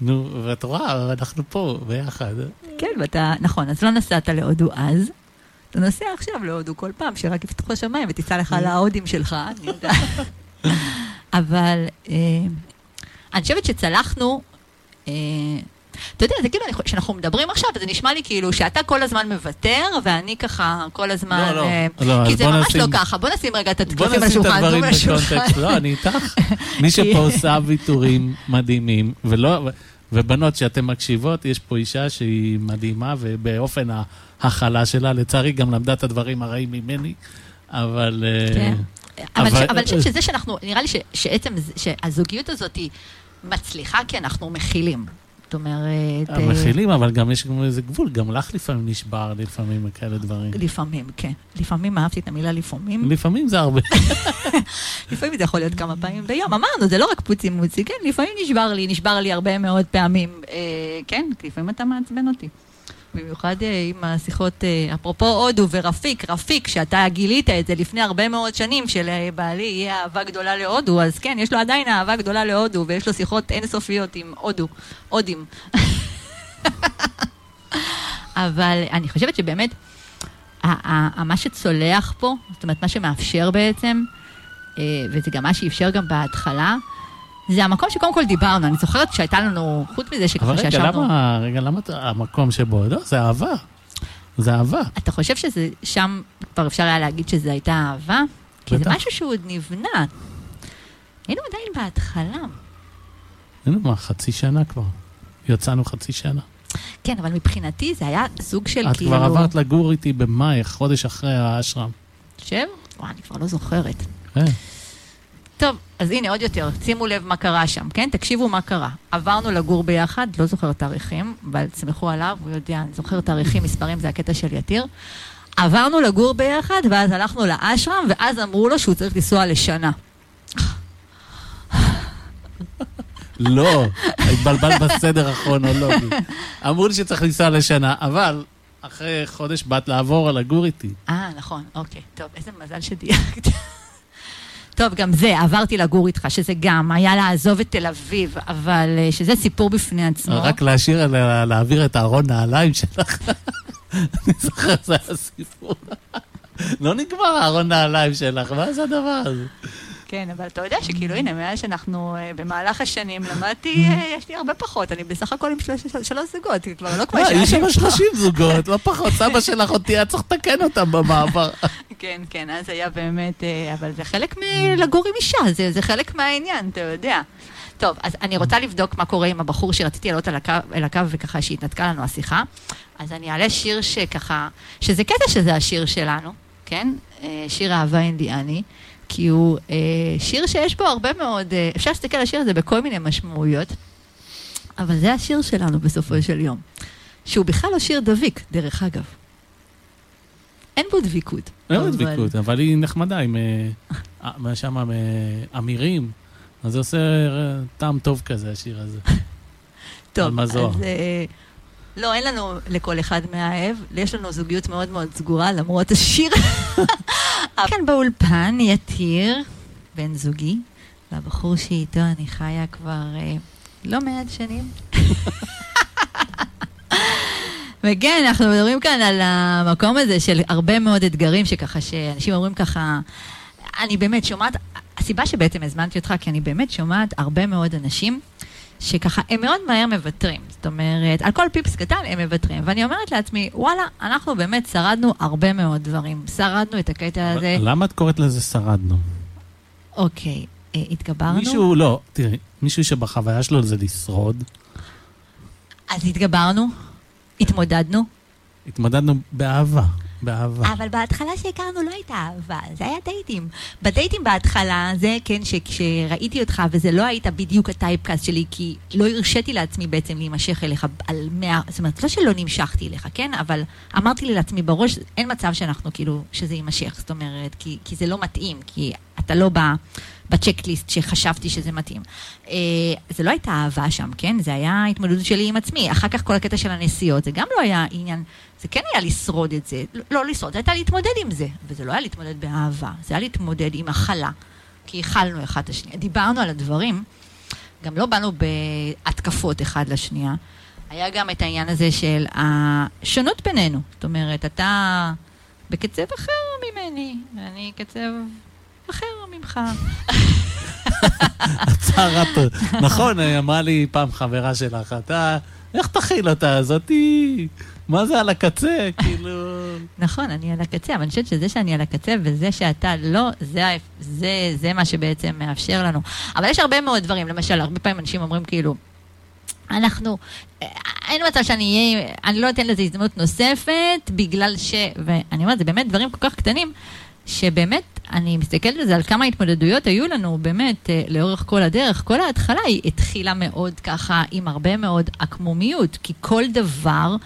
נו, ואת רואה, אנחנו פה ביחד. כן, ואתה, נכון, אז לא נסעת להודו אז. אתה נוסע עכשיו להודו כל פעם, שרק יפתחו השמיים ותיסע לך להודים שלך, אני יודעת. אבל אה, אני חושבת שצלחנו, אה, אתה יודע, זה כאילו, כשאנחנו מדברים עכשיו, זה נשמע לי כאילו שאתה כל הזמן מוותר, ואני ככה כל הזמן... לא, לא, אה, לא, אז כי זה בוא ממש נשים- לא ככה, בוא נשים רגע את בוא הקלפים על נשים את השולחן, הדברים דברים על השולחן. בקונטקסט. לא, אני איתך. מי שפה עושה ויתורים מדהימים, ולא... ובנות שאתן מקשיבות, יש פה אישה שהיא מדהימה, ובאופן ההכלה שלה, לצערי גם למדה את הדברים הרעים ממני, אבל... אה, כן. אבל אני חושבת שזה שאנחנו, נראה לי ש- שעצם, שהזוגיות הזאת היא מצליחה כי אנחנו מכילים. זאת אומרת... אה, מכילים, אבל גם יש גם איזה גבול, גם לך לפעמים נשבר, לפעמים כאלה דברים. לפעמים, כן. לפעמים אהבתי את המילה לפעמים. לפעמים זה הרבה. לפעמים זה יכול להיות כמה פעמים ביום. אמרנו, זה לא רק פוצי מוצי, כן, לפעמים נשבר לי, נשבר לי הרבה מאוד פעמים. אה, כן, לפעמים אתה מעצבן אותי. במיוחד אה, עם השיחות, אה, אפרופו הודו ורפיק, רפיק, שאתה גילית את זה לפני הרבה מאוד שנים, שלבעלי יהיה אהבה גדולה להודו, אז כן, יש לו עדיין אהבה גדולה להודו, ויש לו שיחות אינסופיות עם הודו, הודים. אבל אני חושבת שבאמת, מה שצולח פה, זאת אומרת, מה שמאפשר בעצם, אה, וזה גם מה שאפשר גם בהתחלה, זה המקום שקודם כל דיברנו. אני זוכרת שהייתה לנו, חוץ מזה אבל שככה רגע, שישבנו... למה, רגע, למה אתה- המקום שבו? לא, זה אהבה. זה אהבה. אתה חושב שזה, שם כבר אפשר היה להגיד שזה הייתה אהבה? כי זה. משהו שהוא עוד נבנה. היינו עדיין בהתחלה. הנה מה, חצי שנה כבר. יצאנו חצי שנה. כן, אבל מבחינתי זה היה סוג של את כאילו... כבר עברת לגור איתי במאי, חודש אחרי האשרם. שב? וואי, אני כבר לא זוכרת. כן. טוב, אז הנה עוד יותר, שימו לב מה קרה שם, כן? תקשיבו מה קרה. עברנו לגור ביחד, לא זוכר תאריכים, אבל תסמכו עליו, הוא יודע, אני זוכר תאריכים, מספרים, זה הקטע של יתיר. עברנו לגור ביחד, ואז הלכנו לאשרם, ואז אמרו לו שהוא צריך לנסוע לשנה. לא, התבלבלת בסדר הכרונולוגי. אמרו לי שצריך לנסוע לשנה, אבל אחרי חודש באת לעבור לגור איתי. אה, נכון, אוקיי. טוב, איזה מזל שדייקת. טוב, גם זה, עברתי לגור איתך, שזה גם היה לעזוב את תל אביב, אבל אה, שזה סיפור בפני עצמו. רק להשאיר, לה- להעביר את הארון נעליים שלך. אני זוכר, זה היה סיפור. לא נגמר הארון נעליים שלך, מה זה הדבר הזה? כן, אבל אתה יודע שכאילו, הנה, מאז שאנחנו אה, במהלך השנים למדתי, אה, יש לי הרבה פחות, אני בסך הכל עם שלוש- זוגות, כבר לא כמו לא, שהיה יש שם לי פה. 30 זוגות, לא פחות. סבא שלך אותי היה צריך לתקן אותם במעבר. כן, כן, אז היה באמת, אה, אבל זה חלק מלגור עם אישה, זה, חלק מהעניין, אתה יודע. טוב, אז אני רוצה לבדוק מה קורה עם הבחור שרציתי לעלות על הקו, אל הקו וככה שהתנתקה לנו השיחה. אז אני אעלה שיר שככה, שזה קטע שזה השיר שלנו, כן? שיר אהבה אינדיאני, כי הוא אה, שיר שיש בו הרבה מאוד, אה, אפשר להסתכל על השיר הזה בכל מיני משמעויות, אבל זה השיר שלנו בסופו של יום. שהוא בכלל לא שיר דביק, דרך אגב. אין בו דביקות. לא אבל- דביקות, אבל היא נחמדה עם... אה, מה שם, אה, אמירים. אז זה עושה אה, טעם טוב כזה, השיר הזה. טוב. אז אה, לא, אין לנו לכל אחד מאהב, יש לנו זוגיות מאוד מאוד סגורה, למרות השיר. כאן באולפן יתיר, בן זוגי, והבחור שאיתו אני חיה כבר אה, לא מעט שנים. וכן, אנחנו מדברים כאן על המקום הזה של הרבה מאוד אתגרים, שככה, שאנשים אומרים ככה, אני באמת שומעת, הסיבה שבעצם הזמנתי אותך, כי אני באמת שומעת הרבה מאוד אנשים שככה, הם מאוד מהר מוותרים. זאת אומרת, על כל פיפס קטן הם מוותרים. ואני אומרת לעצמי, וואלה, אנחנו באמת שרדנו הרבה מאוד דברים. שרדנו את הקטע הזה. למה את קוראת לזה שרדנו? אוקיי, אה, התגברנו. מישהו, לא, תראי, מישהו שבחוויה שלו זה לשרוד. אז התגברנו, התמודדנו. התמודדנו באהבה. באהבה. אבל בהתחלה שהכרנו לא הייתה אהבה, זה היה דייטים. בדייטים בהתחלה, זה כן, שכשראיתי אותך, וזה לא היית בדיוק הטייפקאסט שלי, כי לא הרשיתי לעצמי בעצם להימשך אליך על מאה, זאת אומרת, לא שלא נמשכתי אליך, כן? אבל אמרתי לי לעצמי בראש, אין מצב שאנחנו כאילו, שזה יימשך, זאת אומרת, כי, כי זה לא מתאים, כי אתה לא בא... בצ'קליסט שחשבתי שזה מתאים. אה, זה לא הייתה אהבה שם, כן? זה היה התמודדות שלי עם עצמי. אחר כך כל הקטע של הנסיעות, זה גם לא היה עניין, זה כן היה לשרוד את זה. לא לשרוד, זה הייתה להתמודד עם זה. וזה לא היה להתמודד באהבה, זה היה להתמודד עם הכלה. כי הכלנו אחד את השנייה. דיברנו על הדברים, גם לא באנו בהתקפות אחד לשנייה. היה גם את העניין הזה של השונות בינינו. זאת אומרת, אתה בקצב אחר ממני, ואני קצב אחר ממך. הצהרת, נכון, אמרה לי פעם חברה שלך, אתה, איך תכיל אותה? זאתי, מה זה על הקצה? כאילו... נכון, אני על הקצה, אבל אני חושבת שזה שאני על הקצה וזה שאתה לא, זה, זה, זה מה שבעצם מאפשר לנו. אבל יש הרבה מאוד דברים, למשל, הרבה פעמים אנשים אומרים כאילו, אנחנו, אין מצב שאני אהיה, אני לא אתן לזה הזדמנות נוספת, בגלל ש... ואני אומרת, זה באמת דברים כל כך קטנים. שבאמת, אני מסתכלת על זה, על כמה התמודדויות היו לנו באמת אה, לאורך כל הדרך. כל ההתחלה היא התחילה מאוד ככה, עם הרבה מאוד עקמומיות, כי כל דבר,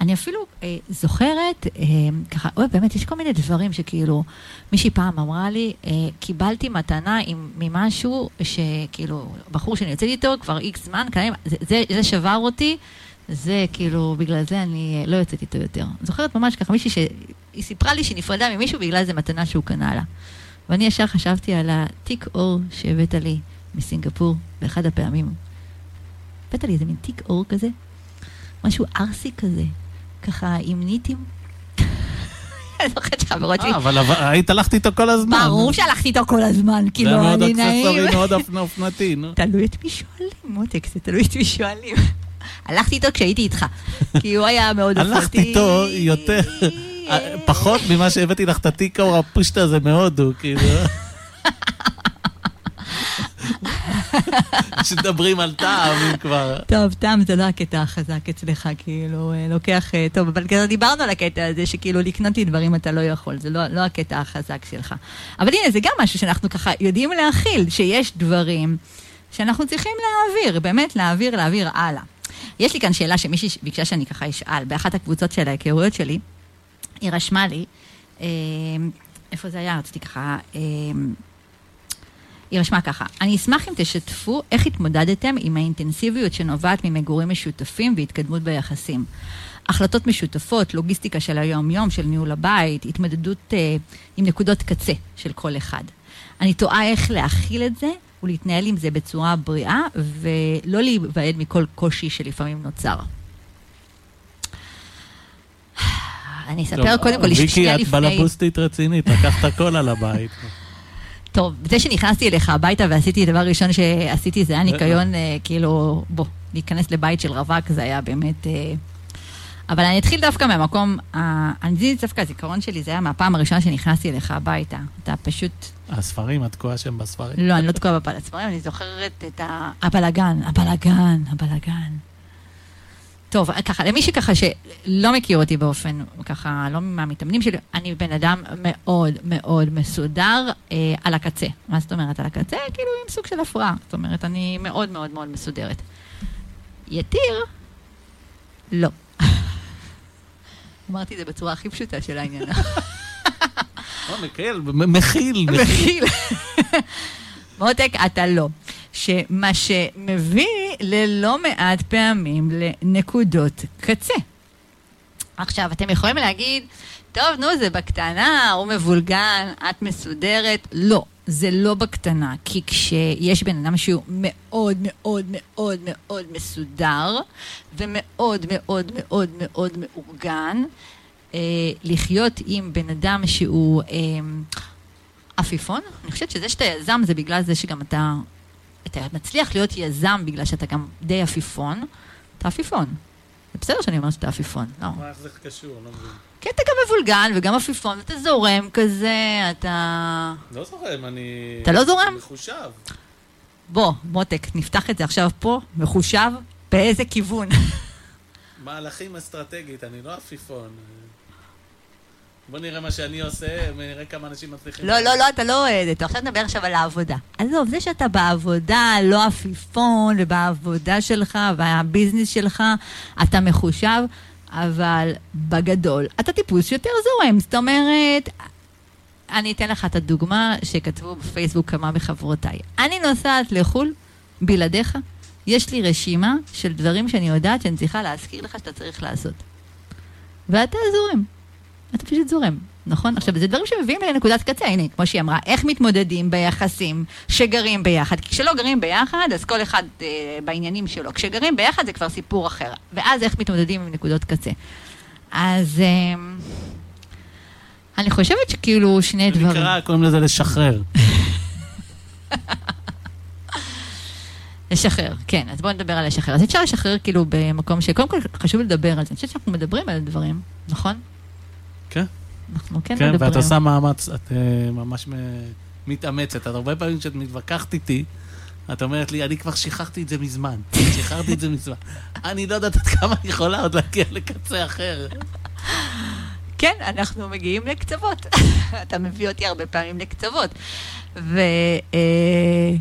אני אפילו אה, זוכרת, אה, ככה, אוי, באמת, יש כל מיני דברים שכאילו, מישהי פעם אמרה לי, אה, קיבלתי מתנה עם, ממשהו שכאילו, בחור שאני יוצאת איתו כבר איקס זמן, כאלה, זה, זה, זה שבר אותי. זה כאילו, בגלל זה אני אה, לא יוצאת איתו יותר. זוכרת ממש ככה מישהי שהיא סיפרה לי שהיא נפרדה ממישהו בגלל איזה מתנה שהוא קנה לה. ואני ישר חשבתי על התיק אור שהבאת לי מסינגפור באחד הפעמים. הבאת לי איזה מין תיק אור כזה, משהו ארסי כזה, ככה עם ניטים. אני זוכרת שחברות שלי... אה, אבל היית הלכת איתו כל הזמן. ברור שהלכתי איתו כל הזמן, כאילו, אני נעים. זה מאוד אקססורי, מאוד אופנתי, נו. תלוי את מי שואלים, מותק, זה תלוי את מי שואלים. הלכתי איתו כשהייתי איתך, כי הוא היה מאוד אופנתי. הלכתי איתו יותר, פחות ממה שהבאתי לך את התיק האור הפושטה הזה מהודו, כאילו. כשמדברים על טעם, אם כבר... טוב, טעם זה לא הקטע החזק אצלך, כאילו, אה, לוקח... אה, טוב, אבל כבר דיברנו על הקטע הזה, שכאילו לקנות לי דברים אתה לא יכול, זה לא, לא הקטע החזק שלך. אבל הנה, זה גם משהו שאנחנו ככה יודעים להכיל, שיש דברים שאנחנו צריכים להעביר, באמת להעביר, להעביר הלאה. יש לי כאן שאלה שמישהי ביקשה שאני ככה אשאל, באחת הקבוצות של ההיכרויות שלי, היא רשמה לי, אה, איפה זה היה? רציתי ככה, אה, היא רשמה ככה, אני אשמח אם תשתפו איך התמודדתם עם האינטנסיביות שנובעת ממגורים משותפים והתקדמות ביחסים. החלטות משותפות, לוגיסטיקה של היום-יום, של ניהול הבית, התמודדות אה, עם נקודות קצה של כל אחד. אני תוהה איך להכיל את זה ולהתנהל עם זה בצורה בריאה, ולא להיוועד מכל קושי שלפעמים נוצר. אני אספר קודם כל, שנייה לפני... ויקי, את בלבוסטית רצינית, לקחת הכל על הבית. טוב, זה שנכנסתי אליך הביתה ועשיתי, דבר ראשון שעשיתי זה היה ניקיון, אה, כאילו, בוא, להיכנס לבית של רווק, זה היה באמת... אה, אבל אני אתחיל דווקא מהמקום, אני דווקא הזיכרון שלי, זה היה מהפעם הראשונה שנכנסתי אליך הביתה. אתה פשוט... הספרים, את תקועה שם בספרים? לא, אני לא תקועה בספרים, אני זוכרת את. הבלגן, הבלגן, הבלגן. טוב, ככה, למי שככה שלא מכיר אותי באופן, ככה, לא מהמתאמנים שלי, אני בן אדם מאוד מאוד מסודר אה, על הקצה. מה זאת אומרת על הקצה? כאילו עם סוג של הפרעה. זאת אומרת, אני מאוד מאוד מאוד מסודרת. יתיר, לא. אמרתי את זה בצורה הכי פשוטה של העניין. לא, מקל, מכיל. מכיל. מותק, אתה לא. שמה שמביא ללא מעט פעמים לנקודות קצה. עכשיו, אתם יכולים להגיד, טוב, נו, זה בקטנה, הוא מבולגן, את מסודרת. לא, זה לא בקטנה, כי כשיש בן אדם שהוא מאוד מאוד מאוד מאוד מסודר, ומאוד מאוד מאוד מאוד מאורגן, אה, לחיות עם בן אדם שהוא אה, עפיפון, אני חושבת שזה שאתה יזם זה בגלל זה שגם אתה, אתה מצליח להיות יזם בגלל שאתה גם די עפיפון, אתה עפיפון. זה בסדר שאני אומרת שאתה עפיפון, לא. מה, איך זה קשור? לא מבין. כי אתה גם מבולגן וגם עפיפון, ואתה זורם כזה, אתה... לא זורם, אני... אתה לא זורם? מחושב. בוא, מותק, נפתח את זה עכשיו פה, מחושב, באיזה כיוון. מהלכים אסטרטגית, אני לא עפיפון. בוא נראה מה שאני עושה, ונראה כמה אנשים מצליחים. לא, לא, לא, אתה לא אוהד אותו. עכשיו נדבר עכשיו על העבודה. עזוב, זה שאתה בעבודה, לא עפיפון, ובעבודה שלך, והביזנס שלך, אתה מחושב, אבל בגדול, אתה טיפוס יותר זורם. זאת אומרת, אני אתן לך את הדוגמה שכתבו בפייסבוק כמה מחברותיי. אני נוסעת לחו"ל בלעדיך, יש לי רשימה של דברים שאני יודעת שאני צריכה להזכיר לך שאתה צריך לעשות. ואתה זורם. אתה פשוט זורם, נכון? עכשיו, זה דברים שמביאים לנקודת קצה, הנה, כמו שהיא אמרה, איך מתמודדים ביחסים שגרים ביחד? כי כשלא גרים ביחד, אז כל אחד אה, בעניינים שלו. כשגרים ביחד זה כבר סיפור אחר. ואז איך מתמודדים עם נקודות קצה. אז אה, אני חושבת שכאילו שני דברים. נקרא, קוראים לזה לשחרר. לשחרר, כן, אז בואו נדבר על לשחרר. אז אפשר לשחרר כאילו במקום שקודם כל חשוב לדבר על זה. אני חושבת שאנחנו מדברים על דברים, נכון? כן. אנחנו כן, כן, מדברים. ואת עושה מאמץ, את אה, ממש מתאמצת. את הרבה פעמים כשאת מתווכחת איתי, את אומרת לי, אני כבר שחררתי את זה מזמן. שחררתי את זה מזמן. אני לא יודעת עד כמה אני יכולה עוד להגיע לקצה אחר. כן, אנחנו מגיעים לקצוות. אתה מביא אותי הרבה פעמים לקצוות. ו, אה,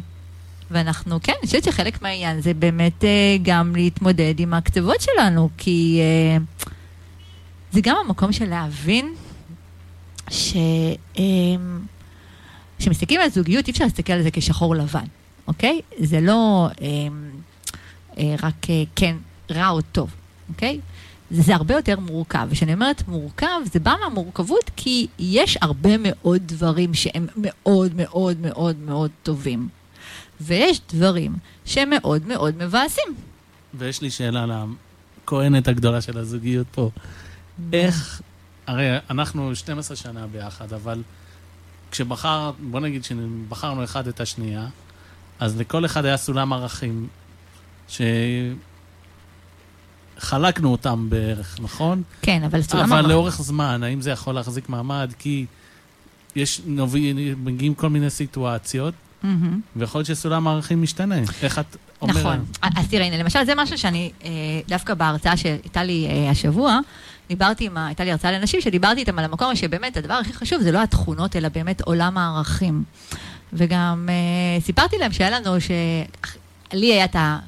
ואנחנו, כן, אני חושבת שחלק מהעניין זה באמת אה, גם להתמודד עם הקצוות שלנו, כי זה גם המקום של להבין ש... אה, כשמסתכלים על זוגיות, אי אפשר להסתכל על זה כשחור לבן, אוקיי? זה לא אה, אה, רק אה, כן, רע או טוב, אוקיי? זה, זה הרבה יותר מורכב. וכשאני אומרת מורכב, זה בא מהמורכבות כי יש הרבה מאוד דברים שהם מאוד מאוד מאוד מאוד טובים. ויש דברים שהם מאוד מאוד מבאסים. ויש לי שאלה לכהנת הגדולה של הזוגיות פה. איך, הרי אנחנו 12 שנה ביחד, אבל כשבחר, בוא נגיד שבחרנו אחד את השנייה, אז לכל אחד היה סולם ערכים שחלקנו אותם בערך, נכון? כן, אבל סולם אבל המ- לאורך זמן, האם זה יכול להחזיק מעמד? כי יש, מגיעים כל מיני סיטואציות, מהמם. ויכול להיות שסולם הערכים משתנה. איך את אומרת? נכון. אז תראה, הנה, למשל, זה משהו שאני, אה, דווקא בהרצאה שהייתה לי אה, השבוע, דיברתי עם, הייתה לי הרצאה לנשים, שדיברתי איתם על המקום שבאמת הדבר הכי חשוב זה לא התכונות, אלא באמת עולם הערכים. וגם אה, סיפרתי להם שהיה לנו, שלי היה את ה...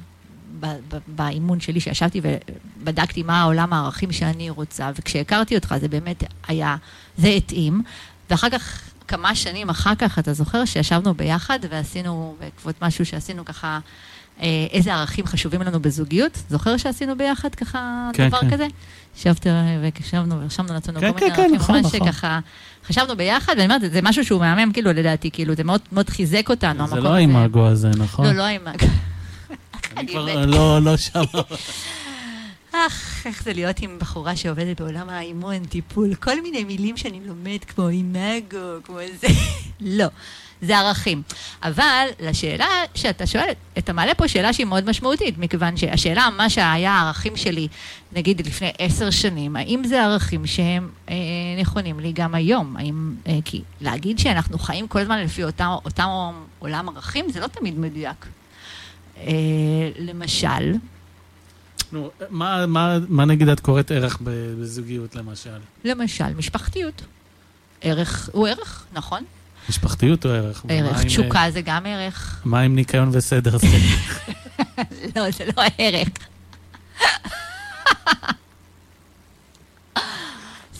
באימון שלי, שישבתי ובדקתי מה העולם הערכים שאני רוצה, וכשהכרתי אותך זה באמת היה, זה התאים, ואחר כך, כמה שנים אחר כך, אתה זוכר שישבנו ביחד ועשינו, בעקבות משהו שעשינו ככה, איזה ערכים חשובים לנו בזוגיות? זוכר שעשינו ביחד ככה כן, דבר כן. כזה? ישבתי וקשבנו ורשמנו לעצמנו כן, כל כן, מיני כן, ערכים, נכון, ממש נכון. ככה, חשבנו ביחד, ואני אומרת, זה משהו שהוא מהמם, כאילו, לדעתי, כאילו, זה מאוד מאוד חיזק אותנו, זה לא. האימאגו הזה, נכון? לא, לא האימאגו. אני כבר. לא, לא שם. אך, איך זה להיות עם בחורה שעובדת בעולם האימון, טיפול, כל מיני מילים שאני לומד, כמו אימאגו, כמו זה. לא, זה ערכים. אבל לשאלה שאתה שואל, אתה מעלה פה שאלה שהיא מאוד משמעותית, מכיוון שהשאלה, מה שהיה הערכים שלי, נגיד לפני עשר שנים, האם זה ערכים שהם אה, נכונים לי גם היום? האם, אה, כי להגיד שאנחנו חיים כל הזמן לפי אותם, אותם עולם ערכים, זה לא תמיד מדויק. אה, למשל, נו, מה- מה- מה נגיד את קוראת ערך בזוגיות, למשל? למשל, משפחתיות. ערך הוא ערך, נכון? משפחתיות או ערך? ערך. תשוקה זה גם ערך. אה, מה עם ניקיון וסדר? זה- לא, זה לא ערך.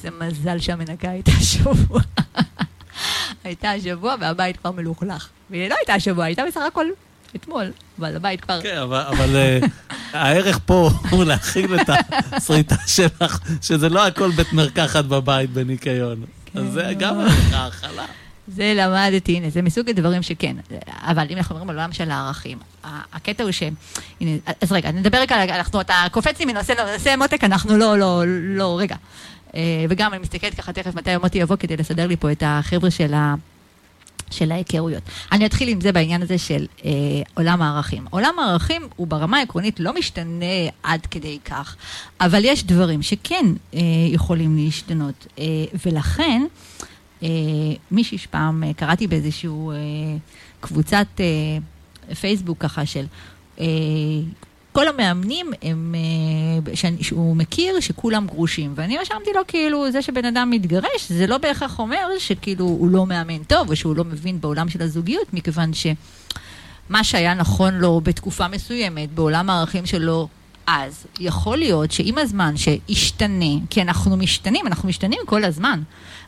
זה מזל שהמנקה הייתה השבוע. הייתה השבוע והבית כבר מלוכלך. והיא לא הייתה השבוע, הייתה בסך הכל אתמול, בעל הבית כבר... כן, אבל, אבל אה, הערך פה הוא להכין את הסריטה שלך, שזה לא הכל בית מרקחת בבית בניקיון. כן, אז זה לא. גם ערך ההאכלה. זה למדתי, הנה, זה מסוג הדברים שכן. אבל אם אנחנו מדברים על עולם של הערכים, הקטע הוא ש... הנה, אז רגע, נדבר רגע, אנחנו, אתה קופץ לי מנושא לנושא, מותק, אנחנו לא, לא, לא, רגע. אה, וגם אני מסתכלת ככה תכף מתי מוטי יבוא כדי לסדר לי פה את החבר'ה של ה... של ההיכרויות. אני אתחיל עם זה בעניין הזה של אה, עולם הערכים. עולם הערכים הוא ברמה העקרונית לא משתנה עד כדי כך, אבל יש דברים שכן אה, יכולים להשתנות, אה, ולכן אה, מישהי שפעם אה, קראתי באיזשהו אה, קבוצת אה, פייסבוק ככה של אה, כל המאמנים הם, אה, שהוא מכיר שכולם גרושים, ואני רשמתי לו כאילו זה שבן אדם מתגרש זה לא בהכרח אומר שכאילו הוא לא מאמן טוב או שהוא לא מבין בעולם של הזוגיות מכיוון שמה שהיה נכון לו בתקופה מסוימת בעולם הערכים שלו אז יכול להיות שעם הזמן שישתנה, כי אנחנו משתנים, אנחנו משתנים כל הזמן.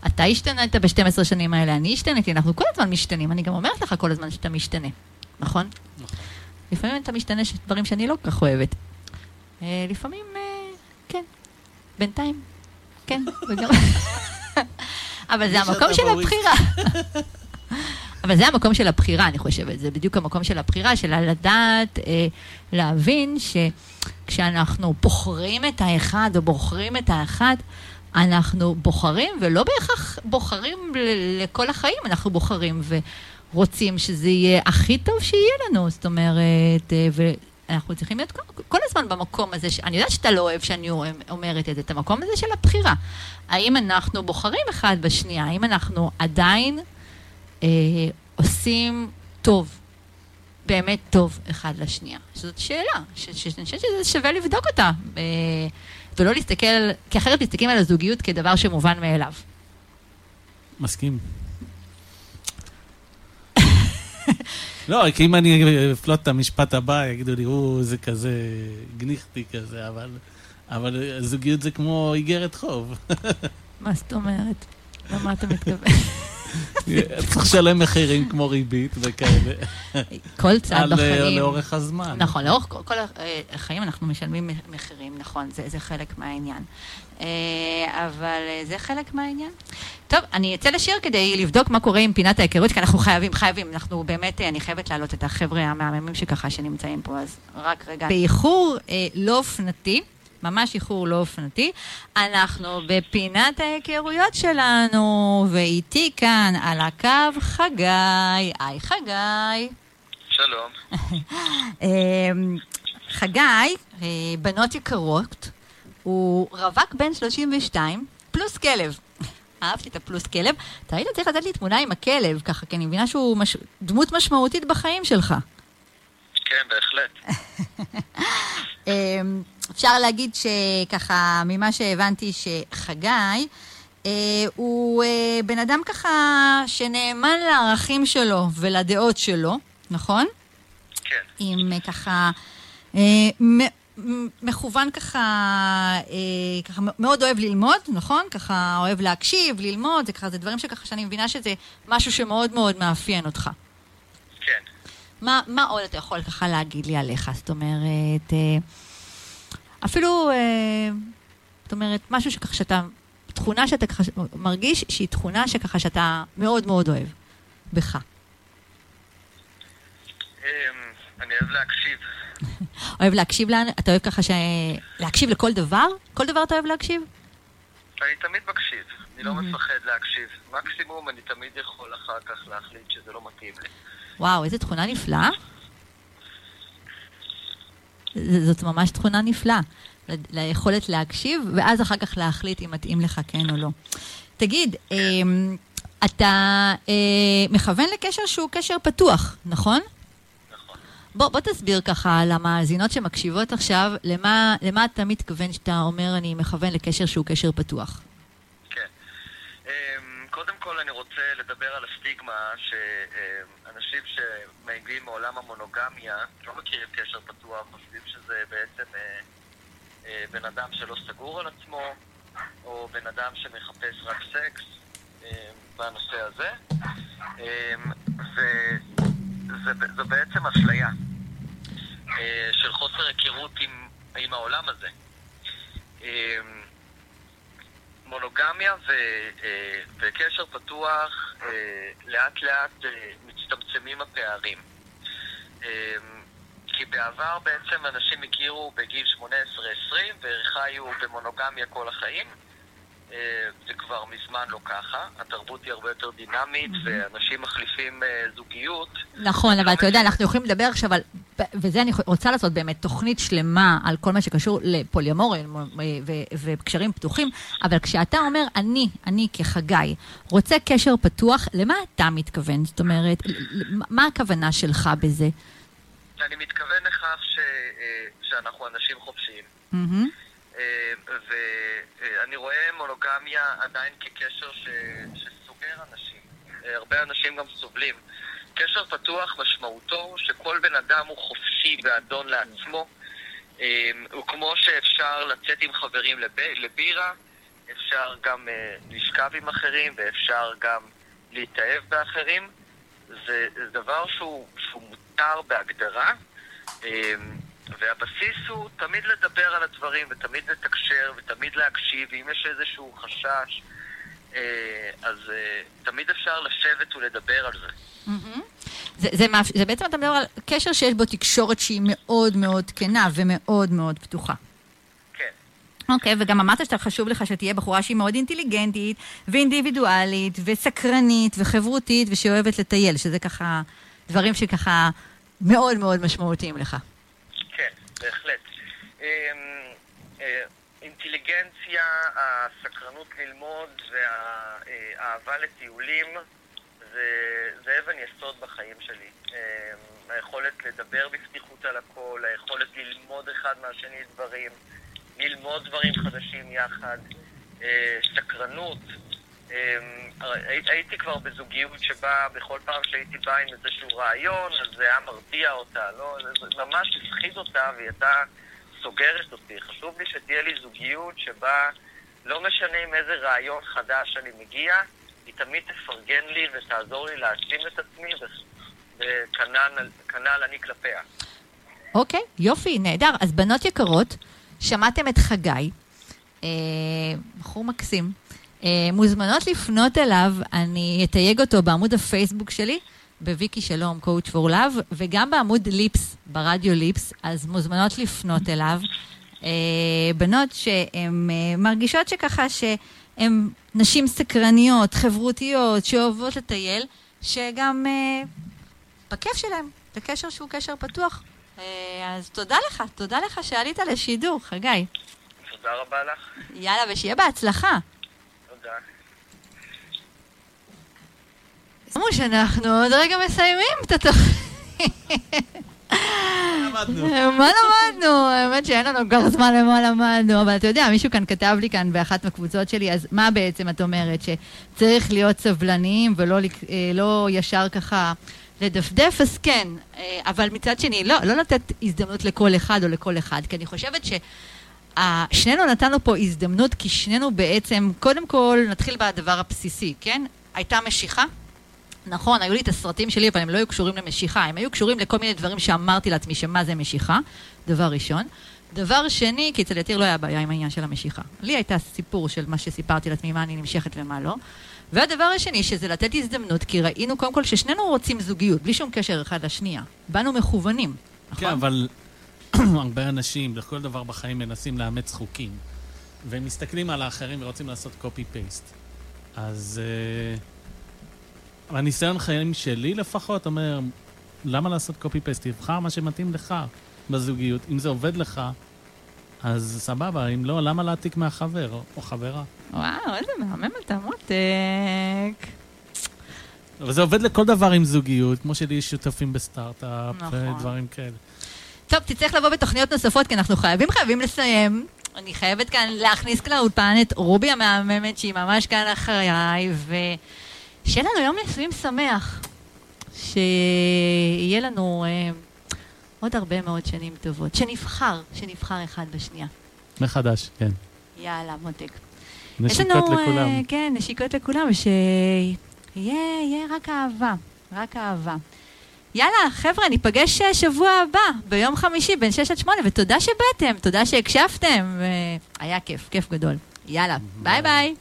אתה השתנית ב-12 שנים האלה, אני השתניתי, אנחנו כל הזמן משתנים, אני גם אומרת לך כל הזמן שאתה משתנה, נכון? לפעמים אתה משתנה של דברים שאני לא כל כך אוהבת. אה, לפעמים, אה, כן, בינתיים, כן, וגם... אבל זה המקום של. הבחירה. אבל זה המקום של הבחירה, אני חושבת. זה בדיוק המקום של הבחירה, של לדעת, אה, להבין שכשאנחנו בוחרים את האחד או בוחרים את האחת, אנחנו בוחרים ולא בהכרח בוחרים לכל החיים, אנחנו בוחרים ורוצים שזה יהיה הכי טוב שיהיה לנו. זאת אומרת, אה, ואנחנו צריכים להיות כל, כל הזמן במקום הזה, ש... אני יודעת שאתה לא אוהב שאני אומרת את זה, את המקום הזה של הבחירה. האם אנחנו בוחרים אחד בשנייה? האם אנחנו עדיין... אה, עושים טוב, באמת טוב אחד לשנייה? זאת שאלה, שאני חושבת שזה שווה לבדוק אותה, אה, ולא להסתכל, כי אחרת מסתכלים על הזוגיות כדבר שמובן מאליו. מסכים. לא, כי אם אני אפלוט את המשפט הבא, יגידו לי, הוא, זה כזה גניחתי כזה, אבל, אבל זוגיות זה כמו איגרת חוב. מה זאת אומרת? למה אתה מתכוון? צריך לשלם מחירים כמו ריבית וכאלה, כל צד על, אה, בחיים. לאורך הזמן. נכון, לאורך כל, אה, החיים אנחנו משלמים מחירים, נכון, זה, זה חלק מהעניין. אה, אבל זה חלק מהעניין. טוב, אני אצא לשיר כדי לבדוק מה קורה עם פינת ההיכרות, כי אנחנו חייבים, חייבים, אנחנו באמת, אני חייבת להעלות את החבר'ה המהממים שככה שנמצאים פה, אז רק רגע. באיחור אה, לא אופנתי. ממש איחור לא אופנתי. אנחנו בפינת ההיכרויות שלנו, ואיתי כאן על הקו חגי. היי חגי. שלום. אמ, חגי, אה, בנות יקרות, הוא רווק בן 32, פלוס כלב. אהבתי את הפלוס כלב. אתה היית צריך לתת לי תמונה עם הכלב, ככה, כי אני מבינה שהוא מש... דמות משמעותית בחיים שלך. כן, בהחלט. אפשר להגיד שככה, ממה שהבנתי שחגי, אה, הוא אה, בן אדם ככה שנאמן לערכים שלו ולדעות שלו, נכון? כן. עם אה, ככה, אה, מכוון ככה, אה, ככה מאוד אוהב ללמוד, נכון? ככה אוהב להקשיב, ללמוד, זה ככה, זה דברים שככה שאני מבינה שזה משהו שמאוד מאוד מאפיין אותך. כן. מה, מה עוד אתה יכול ככה להגיד לי עליך? זאת אומרת, אה, אפילו, אה, זאת אומרת, משהו שככה שאתה, תכונה שאתה ככה מרגיש שהיא תכונה שככה שאתה מאוד מאוד אוהב בך. אמ, אני אוהב להקשיב. אוהב להקשיב לאן, אתה אוהב ככה ש... להקשיב לכל דבר? כל דבר אתה אוהב להקשיב? אני תמיד מקשיב. אני לא מפחד להקשיב. מקסימום אני תמיד יכול אחר כך להחליט שזה לא מתאים לי. וואו, איזה תכונה נפלאה. זאת ממש תכונה נפלאה. ליכולת להקשיב, ואז אחר כך להחליט אם מתאים לך כן או לא. תגיד, אמ, אתה אה, מכוון לקשר שהוא קשר פתוח, נכון? נכון. בוא, בוא תסביר ככה למאזינות שמקשיבות עכשיו, למה, למה אתה מתכוון שאתה אומר אני מכוון לקשר שהוא קשר פתוח. כן. אמ, קודם כל אני רוצה לדבר על הסטיגמה שאנשים שמגיעים מעולם המונוגמיה לא מכירים קשר פתוח, חושבים שזה בעצם אה, אה, בן אדם שלא סגור על עצמו, או בן אדם שמחפש רק סקס אה, בנושא הזה. אמ, זה, זו בעצם אשליה אה, של חוסר היכרות עם, עם העולם הזה. אה, מונוגמיה אה, וקשר פתוח, אה, לאט לאט אה, מצטמצמים הפערים. אה, כי בעבר בעצם אנשים הכירו בגיל 18-20 וחיו במונוגמיה כל החיים. אה, זה כבר מזמן לא ככה, התרבות היא הרבה יותר דינמית ואנשים מחליפים אה, זוגיות. נכון, אבל אתה יודע, אנחנו יכולים לדבר עכשיו על, וזה אני רוצה לעשות באמת תוכנית שלמה על כל מה שקשור לפוליומוריה וקשרים פתוחים, אבל כשאתה אומר, אני, אני כחגי, רוצה קשר פתוח, למה אתה מתכוון? זאת אומרת, מה הכוונה שלך בזה? אני מתכוון לכך ש, אה, שאנחנו אנשים חופשיים. אה, ואני רואה מונוגמיה עדיין כקשר ש, שסוגר אנשים. אה, הרבה אנשים גם סובלים. קשר פתוח משמעותו שכל בן אדם הוא חופשי ואדון לעצמו. הוא כמו שאפשר לצאת עם חברים לב, לבירה, אפשר גם לשכב עם אחרים ואפשר גם להתאהב באחרים. זה, זה דבר שהוא, שהוא מותר בהגדרה, אמ, והבסיס הוא תמיד לדבר על הדברים, ותמיד לתקשר, ותמיד להקשיב, ואם יש איזשהו חשש, אז אה, תמיד אפשר לשבת ולדבר על זה. זה, זה, זה בעצם אתה מדבר על קשר שיש בו תקשורת שהיא מאוד מאוד כנה ומאוד מאוד פתוחה. כן. אוקיי, okay, וגם אמרת שאתה חשוב לך שתהיה בחורה שהיא מאוד אינטליגנטית ואינדיבידואלית וסקרנית וחברותית ושאוהבת לטייל, שזה ככה דברים שככה מאוד מאוד משמעותיים לך. כן, בהחלט. אמ, אה, אינטליגנציה, הסקרנות ללמוד והאהבה לטיולים זה, זה אבן יסוד בחיים שלי. אמ, היכולת לדבר בפתיחות על הכל, היכולת ללמוד אחד מהשני דברים, ללמוד דברים חדשים יחד, אה, סקרנות, אמ, הייתי כבר בזוגיות שבה בכל פעם שהייתי באה עם איזשהו רעיון, אז זה היה מרתיע אותה, לא? זה ממש הפחיד אותה והיא הייתה סוגרת אותי. חשוב לי שתהיה לי זוגיות שבה לא משנה עם איזה רעיון חדש אני מגיע, היא תמיד תפרגן לי ותעזור לי להעצים את עצמי, וכנ"ל אני כלפיה. אוקיי, יופי, נהדר. אז בנות יקרות, שמעתם את חגי, אה, בחור מקסים. אה, מוזמנות לפנות אליו, אני אתייג אותו בעמוד הפייסבוק שלי, בוויקי שלום, coach for love, וגם בעמוד ליפס, ברדיו ליפס, אז מוזמנות לפנות אליו. אה, בנות שהן אה, מרגישות שככה שהן נשים סקרניות, חברותיות, שאוהבות לטייל, שגם בכיף שלהן, בקשר שהוא קשר פתוח. אז תודה לך, תודה לך שעלית לשידור, חגי. תודה רבה לך. יאללה, ושיהיה בהצלחה. אמרו שאנחנו עוד רגע מסיימים את התוכנית. מה למדנו? האמת שאין לנו כל זמן למה למדנו, אבל אתה יודע, מישהו כאן כתב לי כאן באחת מהקבוצות שלי, אז מה בעצם את אומרת? שצריך להיות סבלניים ולא אה, לא ישר ככה לדפדף? אז כן, אה, אבל מצד שני, לא, לא לתת הזדמנות לכל אחד או לכל אחד, כי אני חושבת ש... שנינו נתנו פה הזדמנות, כי שנינו בעצם, קודם כל נתחיל בדבר הבסיסי, כן? הייתה משיכה, נכון, היו לי את הסרטים שלי, אבל הם לא היו קשורים למשיכה, הם היו קשורים לכל מיני דברים שאמרתי לעצמי שמה זה משיכה, דבר ראשון. דבר שני, כי אצל יתיר לא היה בעיה עם העניין של המשיכה. לי הייתה סיפור של מה שסיפרתי לעצמי, מה אני נמשכת ומה לא. והדבר השני, שזה לתת הזדמנות, כי ראינו קודם כל ששנינו רוצים זוגיות, בלי שום קשר אחד לשנייה. באנו מכוונים, נכון? כן, אבל הרבה אנשים, לכל דבר בחיים מנסים לאמץ חוקים, והם מסתכלים על האחרים ורוצים לעשות copy-paste. אז... Uh... הניסיון חיים שלי לפחות אומר, למה לעשות קופי-פייסט? תבחר מה שמתאים לך בזוגיות. אם זה עובד לך, אז סבבה, אם לא, למה להעתיק מהחבר או, או חברה? וואו, איזה מהמם אתה מותק. אבל זה עובד לכל דבר עם זוגיות, כמו שלי יש שותפים בסטארט-אפ נכון. ודברים כאלה. טוב, תצטרך לבוא בתוכניות נוספות, כי אנחנו חייבים חייבים לסיים. אני חייבת כאן להכניס כאן לאולפן את רובי המהממת, שהיא ממש כאן אחריי, ו... שיהיה לנו יום נישואים שמח. שיהיה לנו אה, עוד הרבה מאוד שנים טובות. שנבחר, שנבחר אחד בשנייה. מחדש, כן. יאללה, מותק. נשיקות לנו, לכולם. אה, כן, נשיקות לכולם, שיהיה רק אהבה, רק אהבה. יאללה, חבר'ה, ניפגש אה, שבוע הבא, ביום חמישי, בין 6 עד 8, ותודה שבאתם, תודה שהקשבתם, והיה כיף, כיף גדול. יאללה, ביי ביי.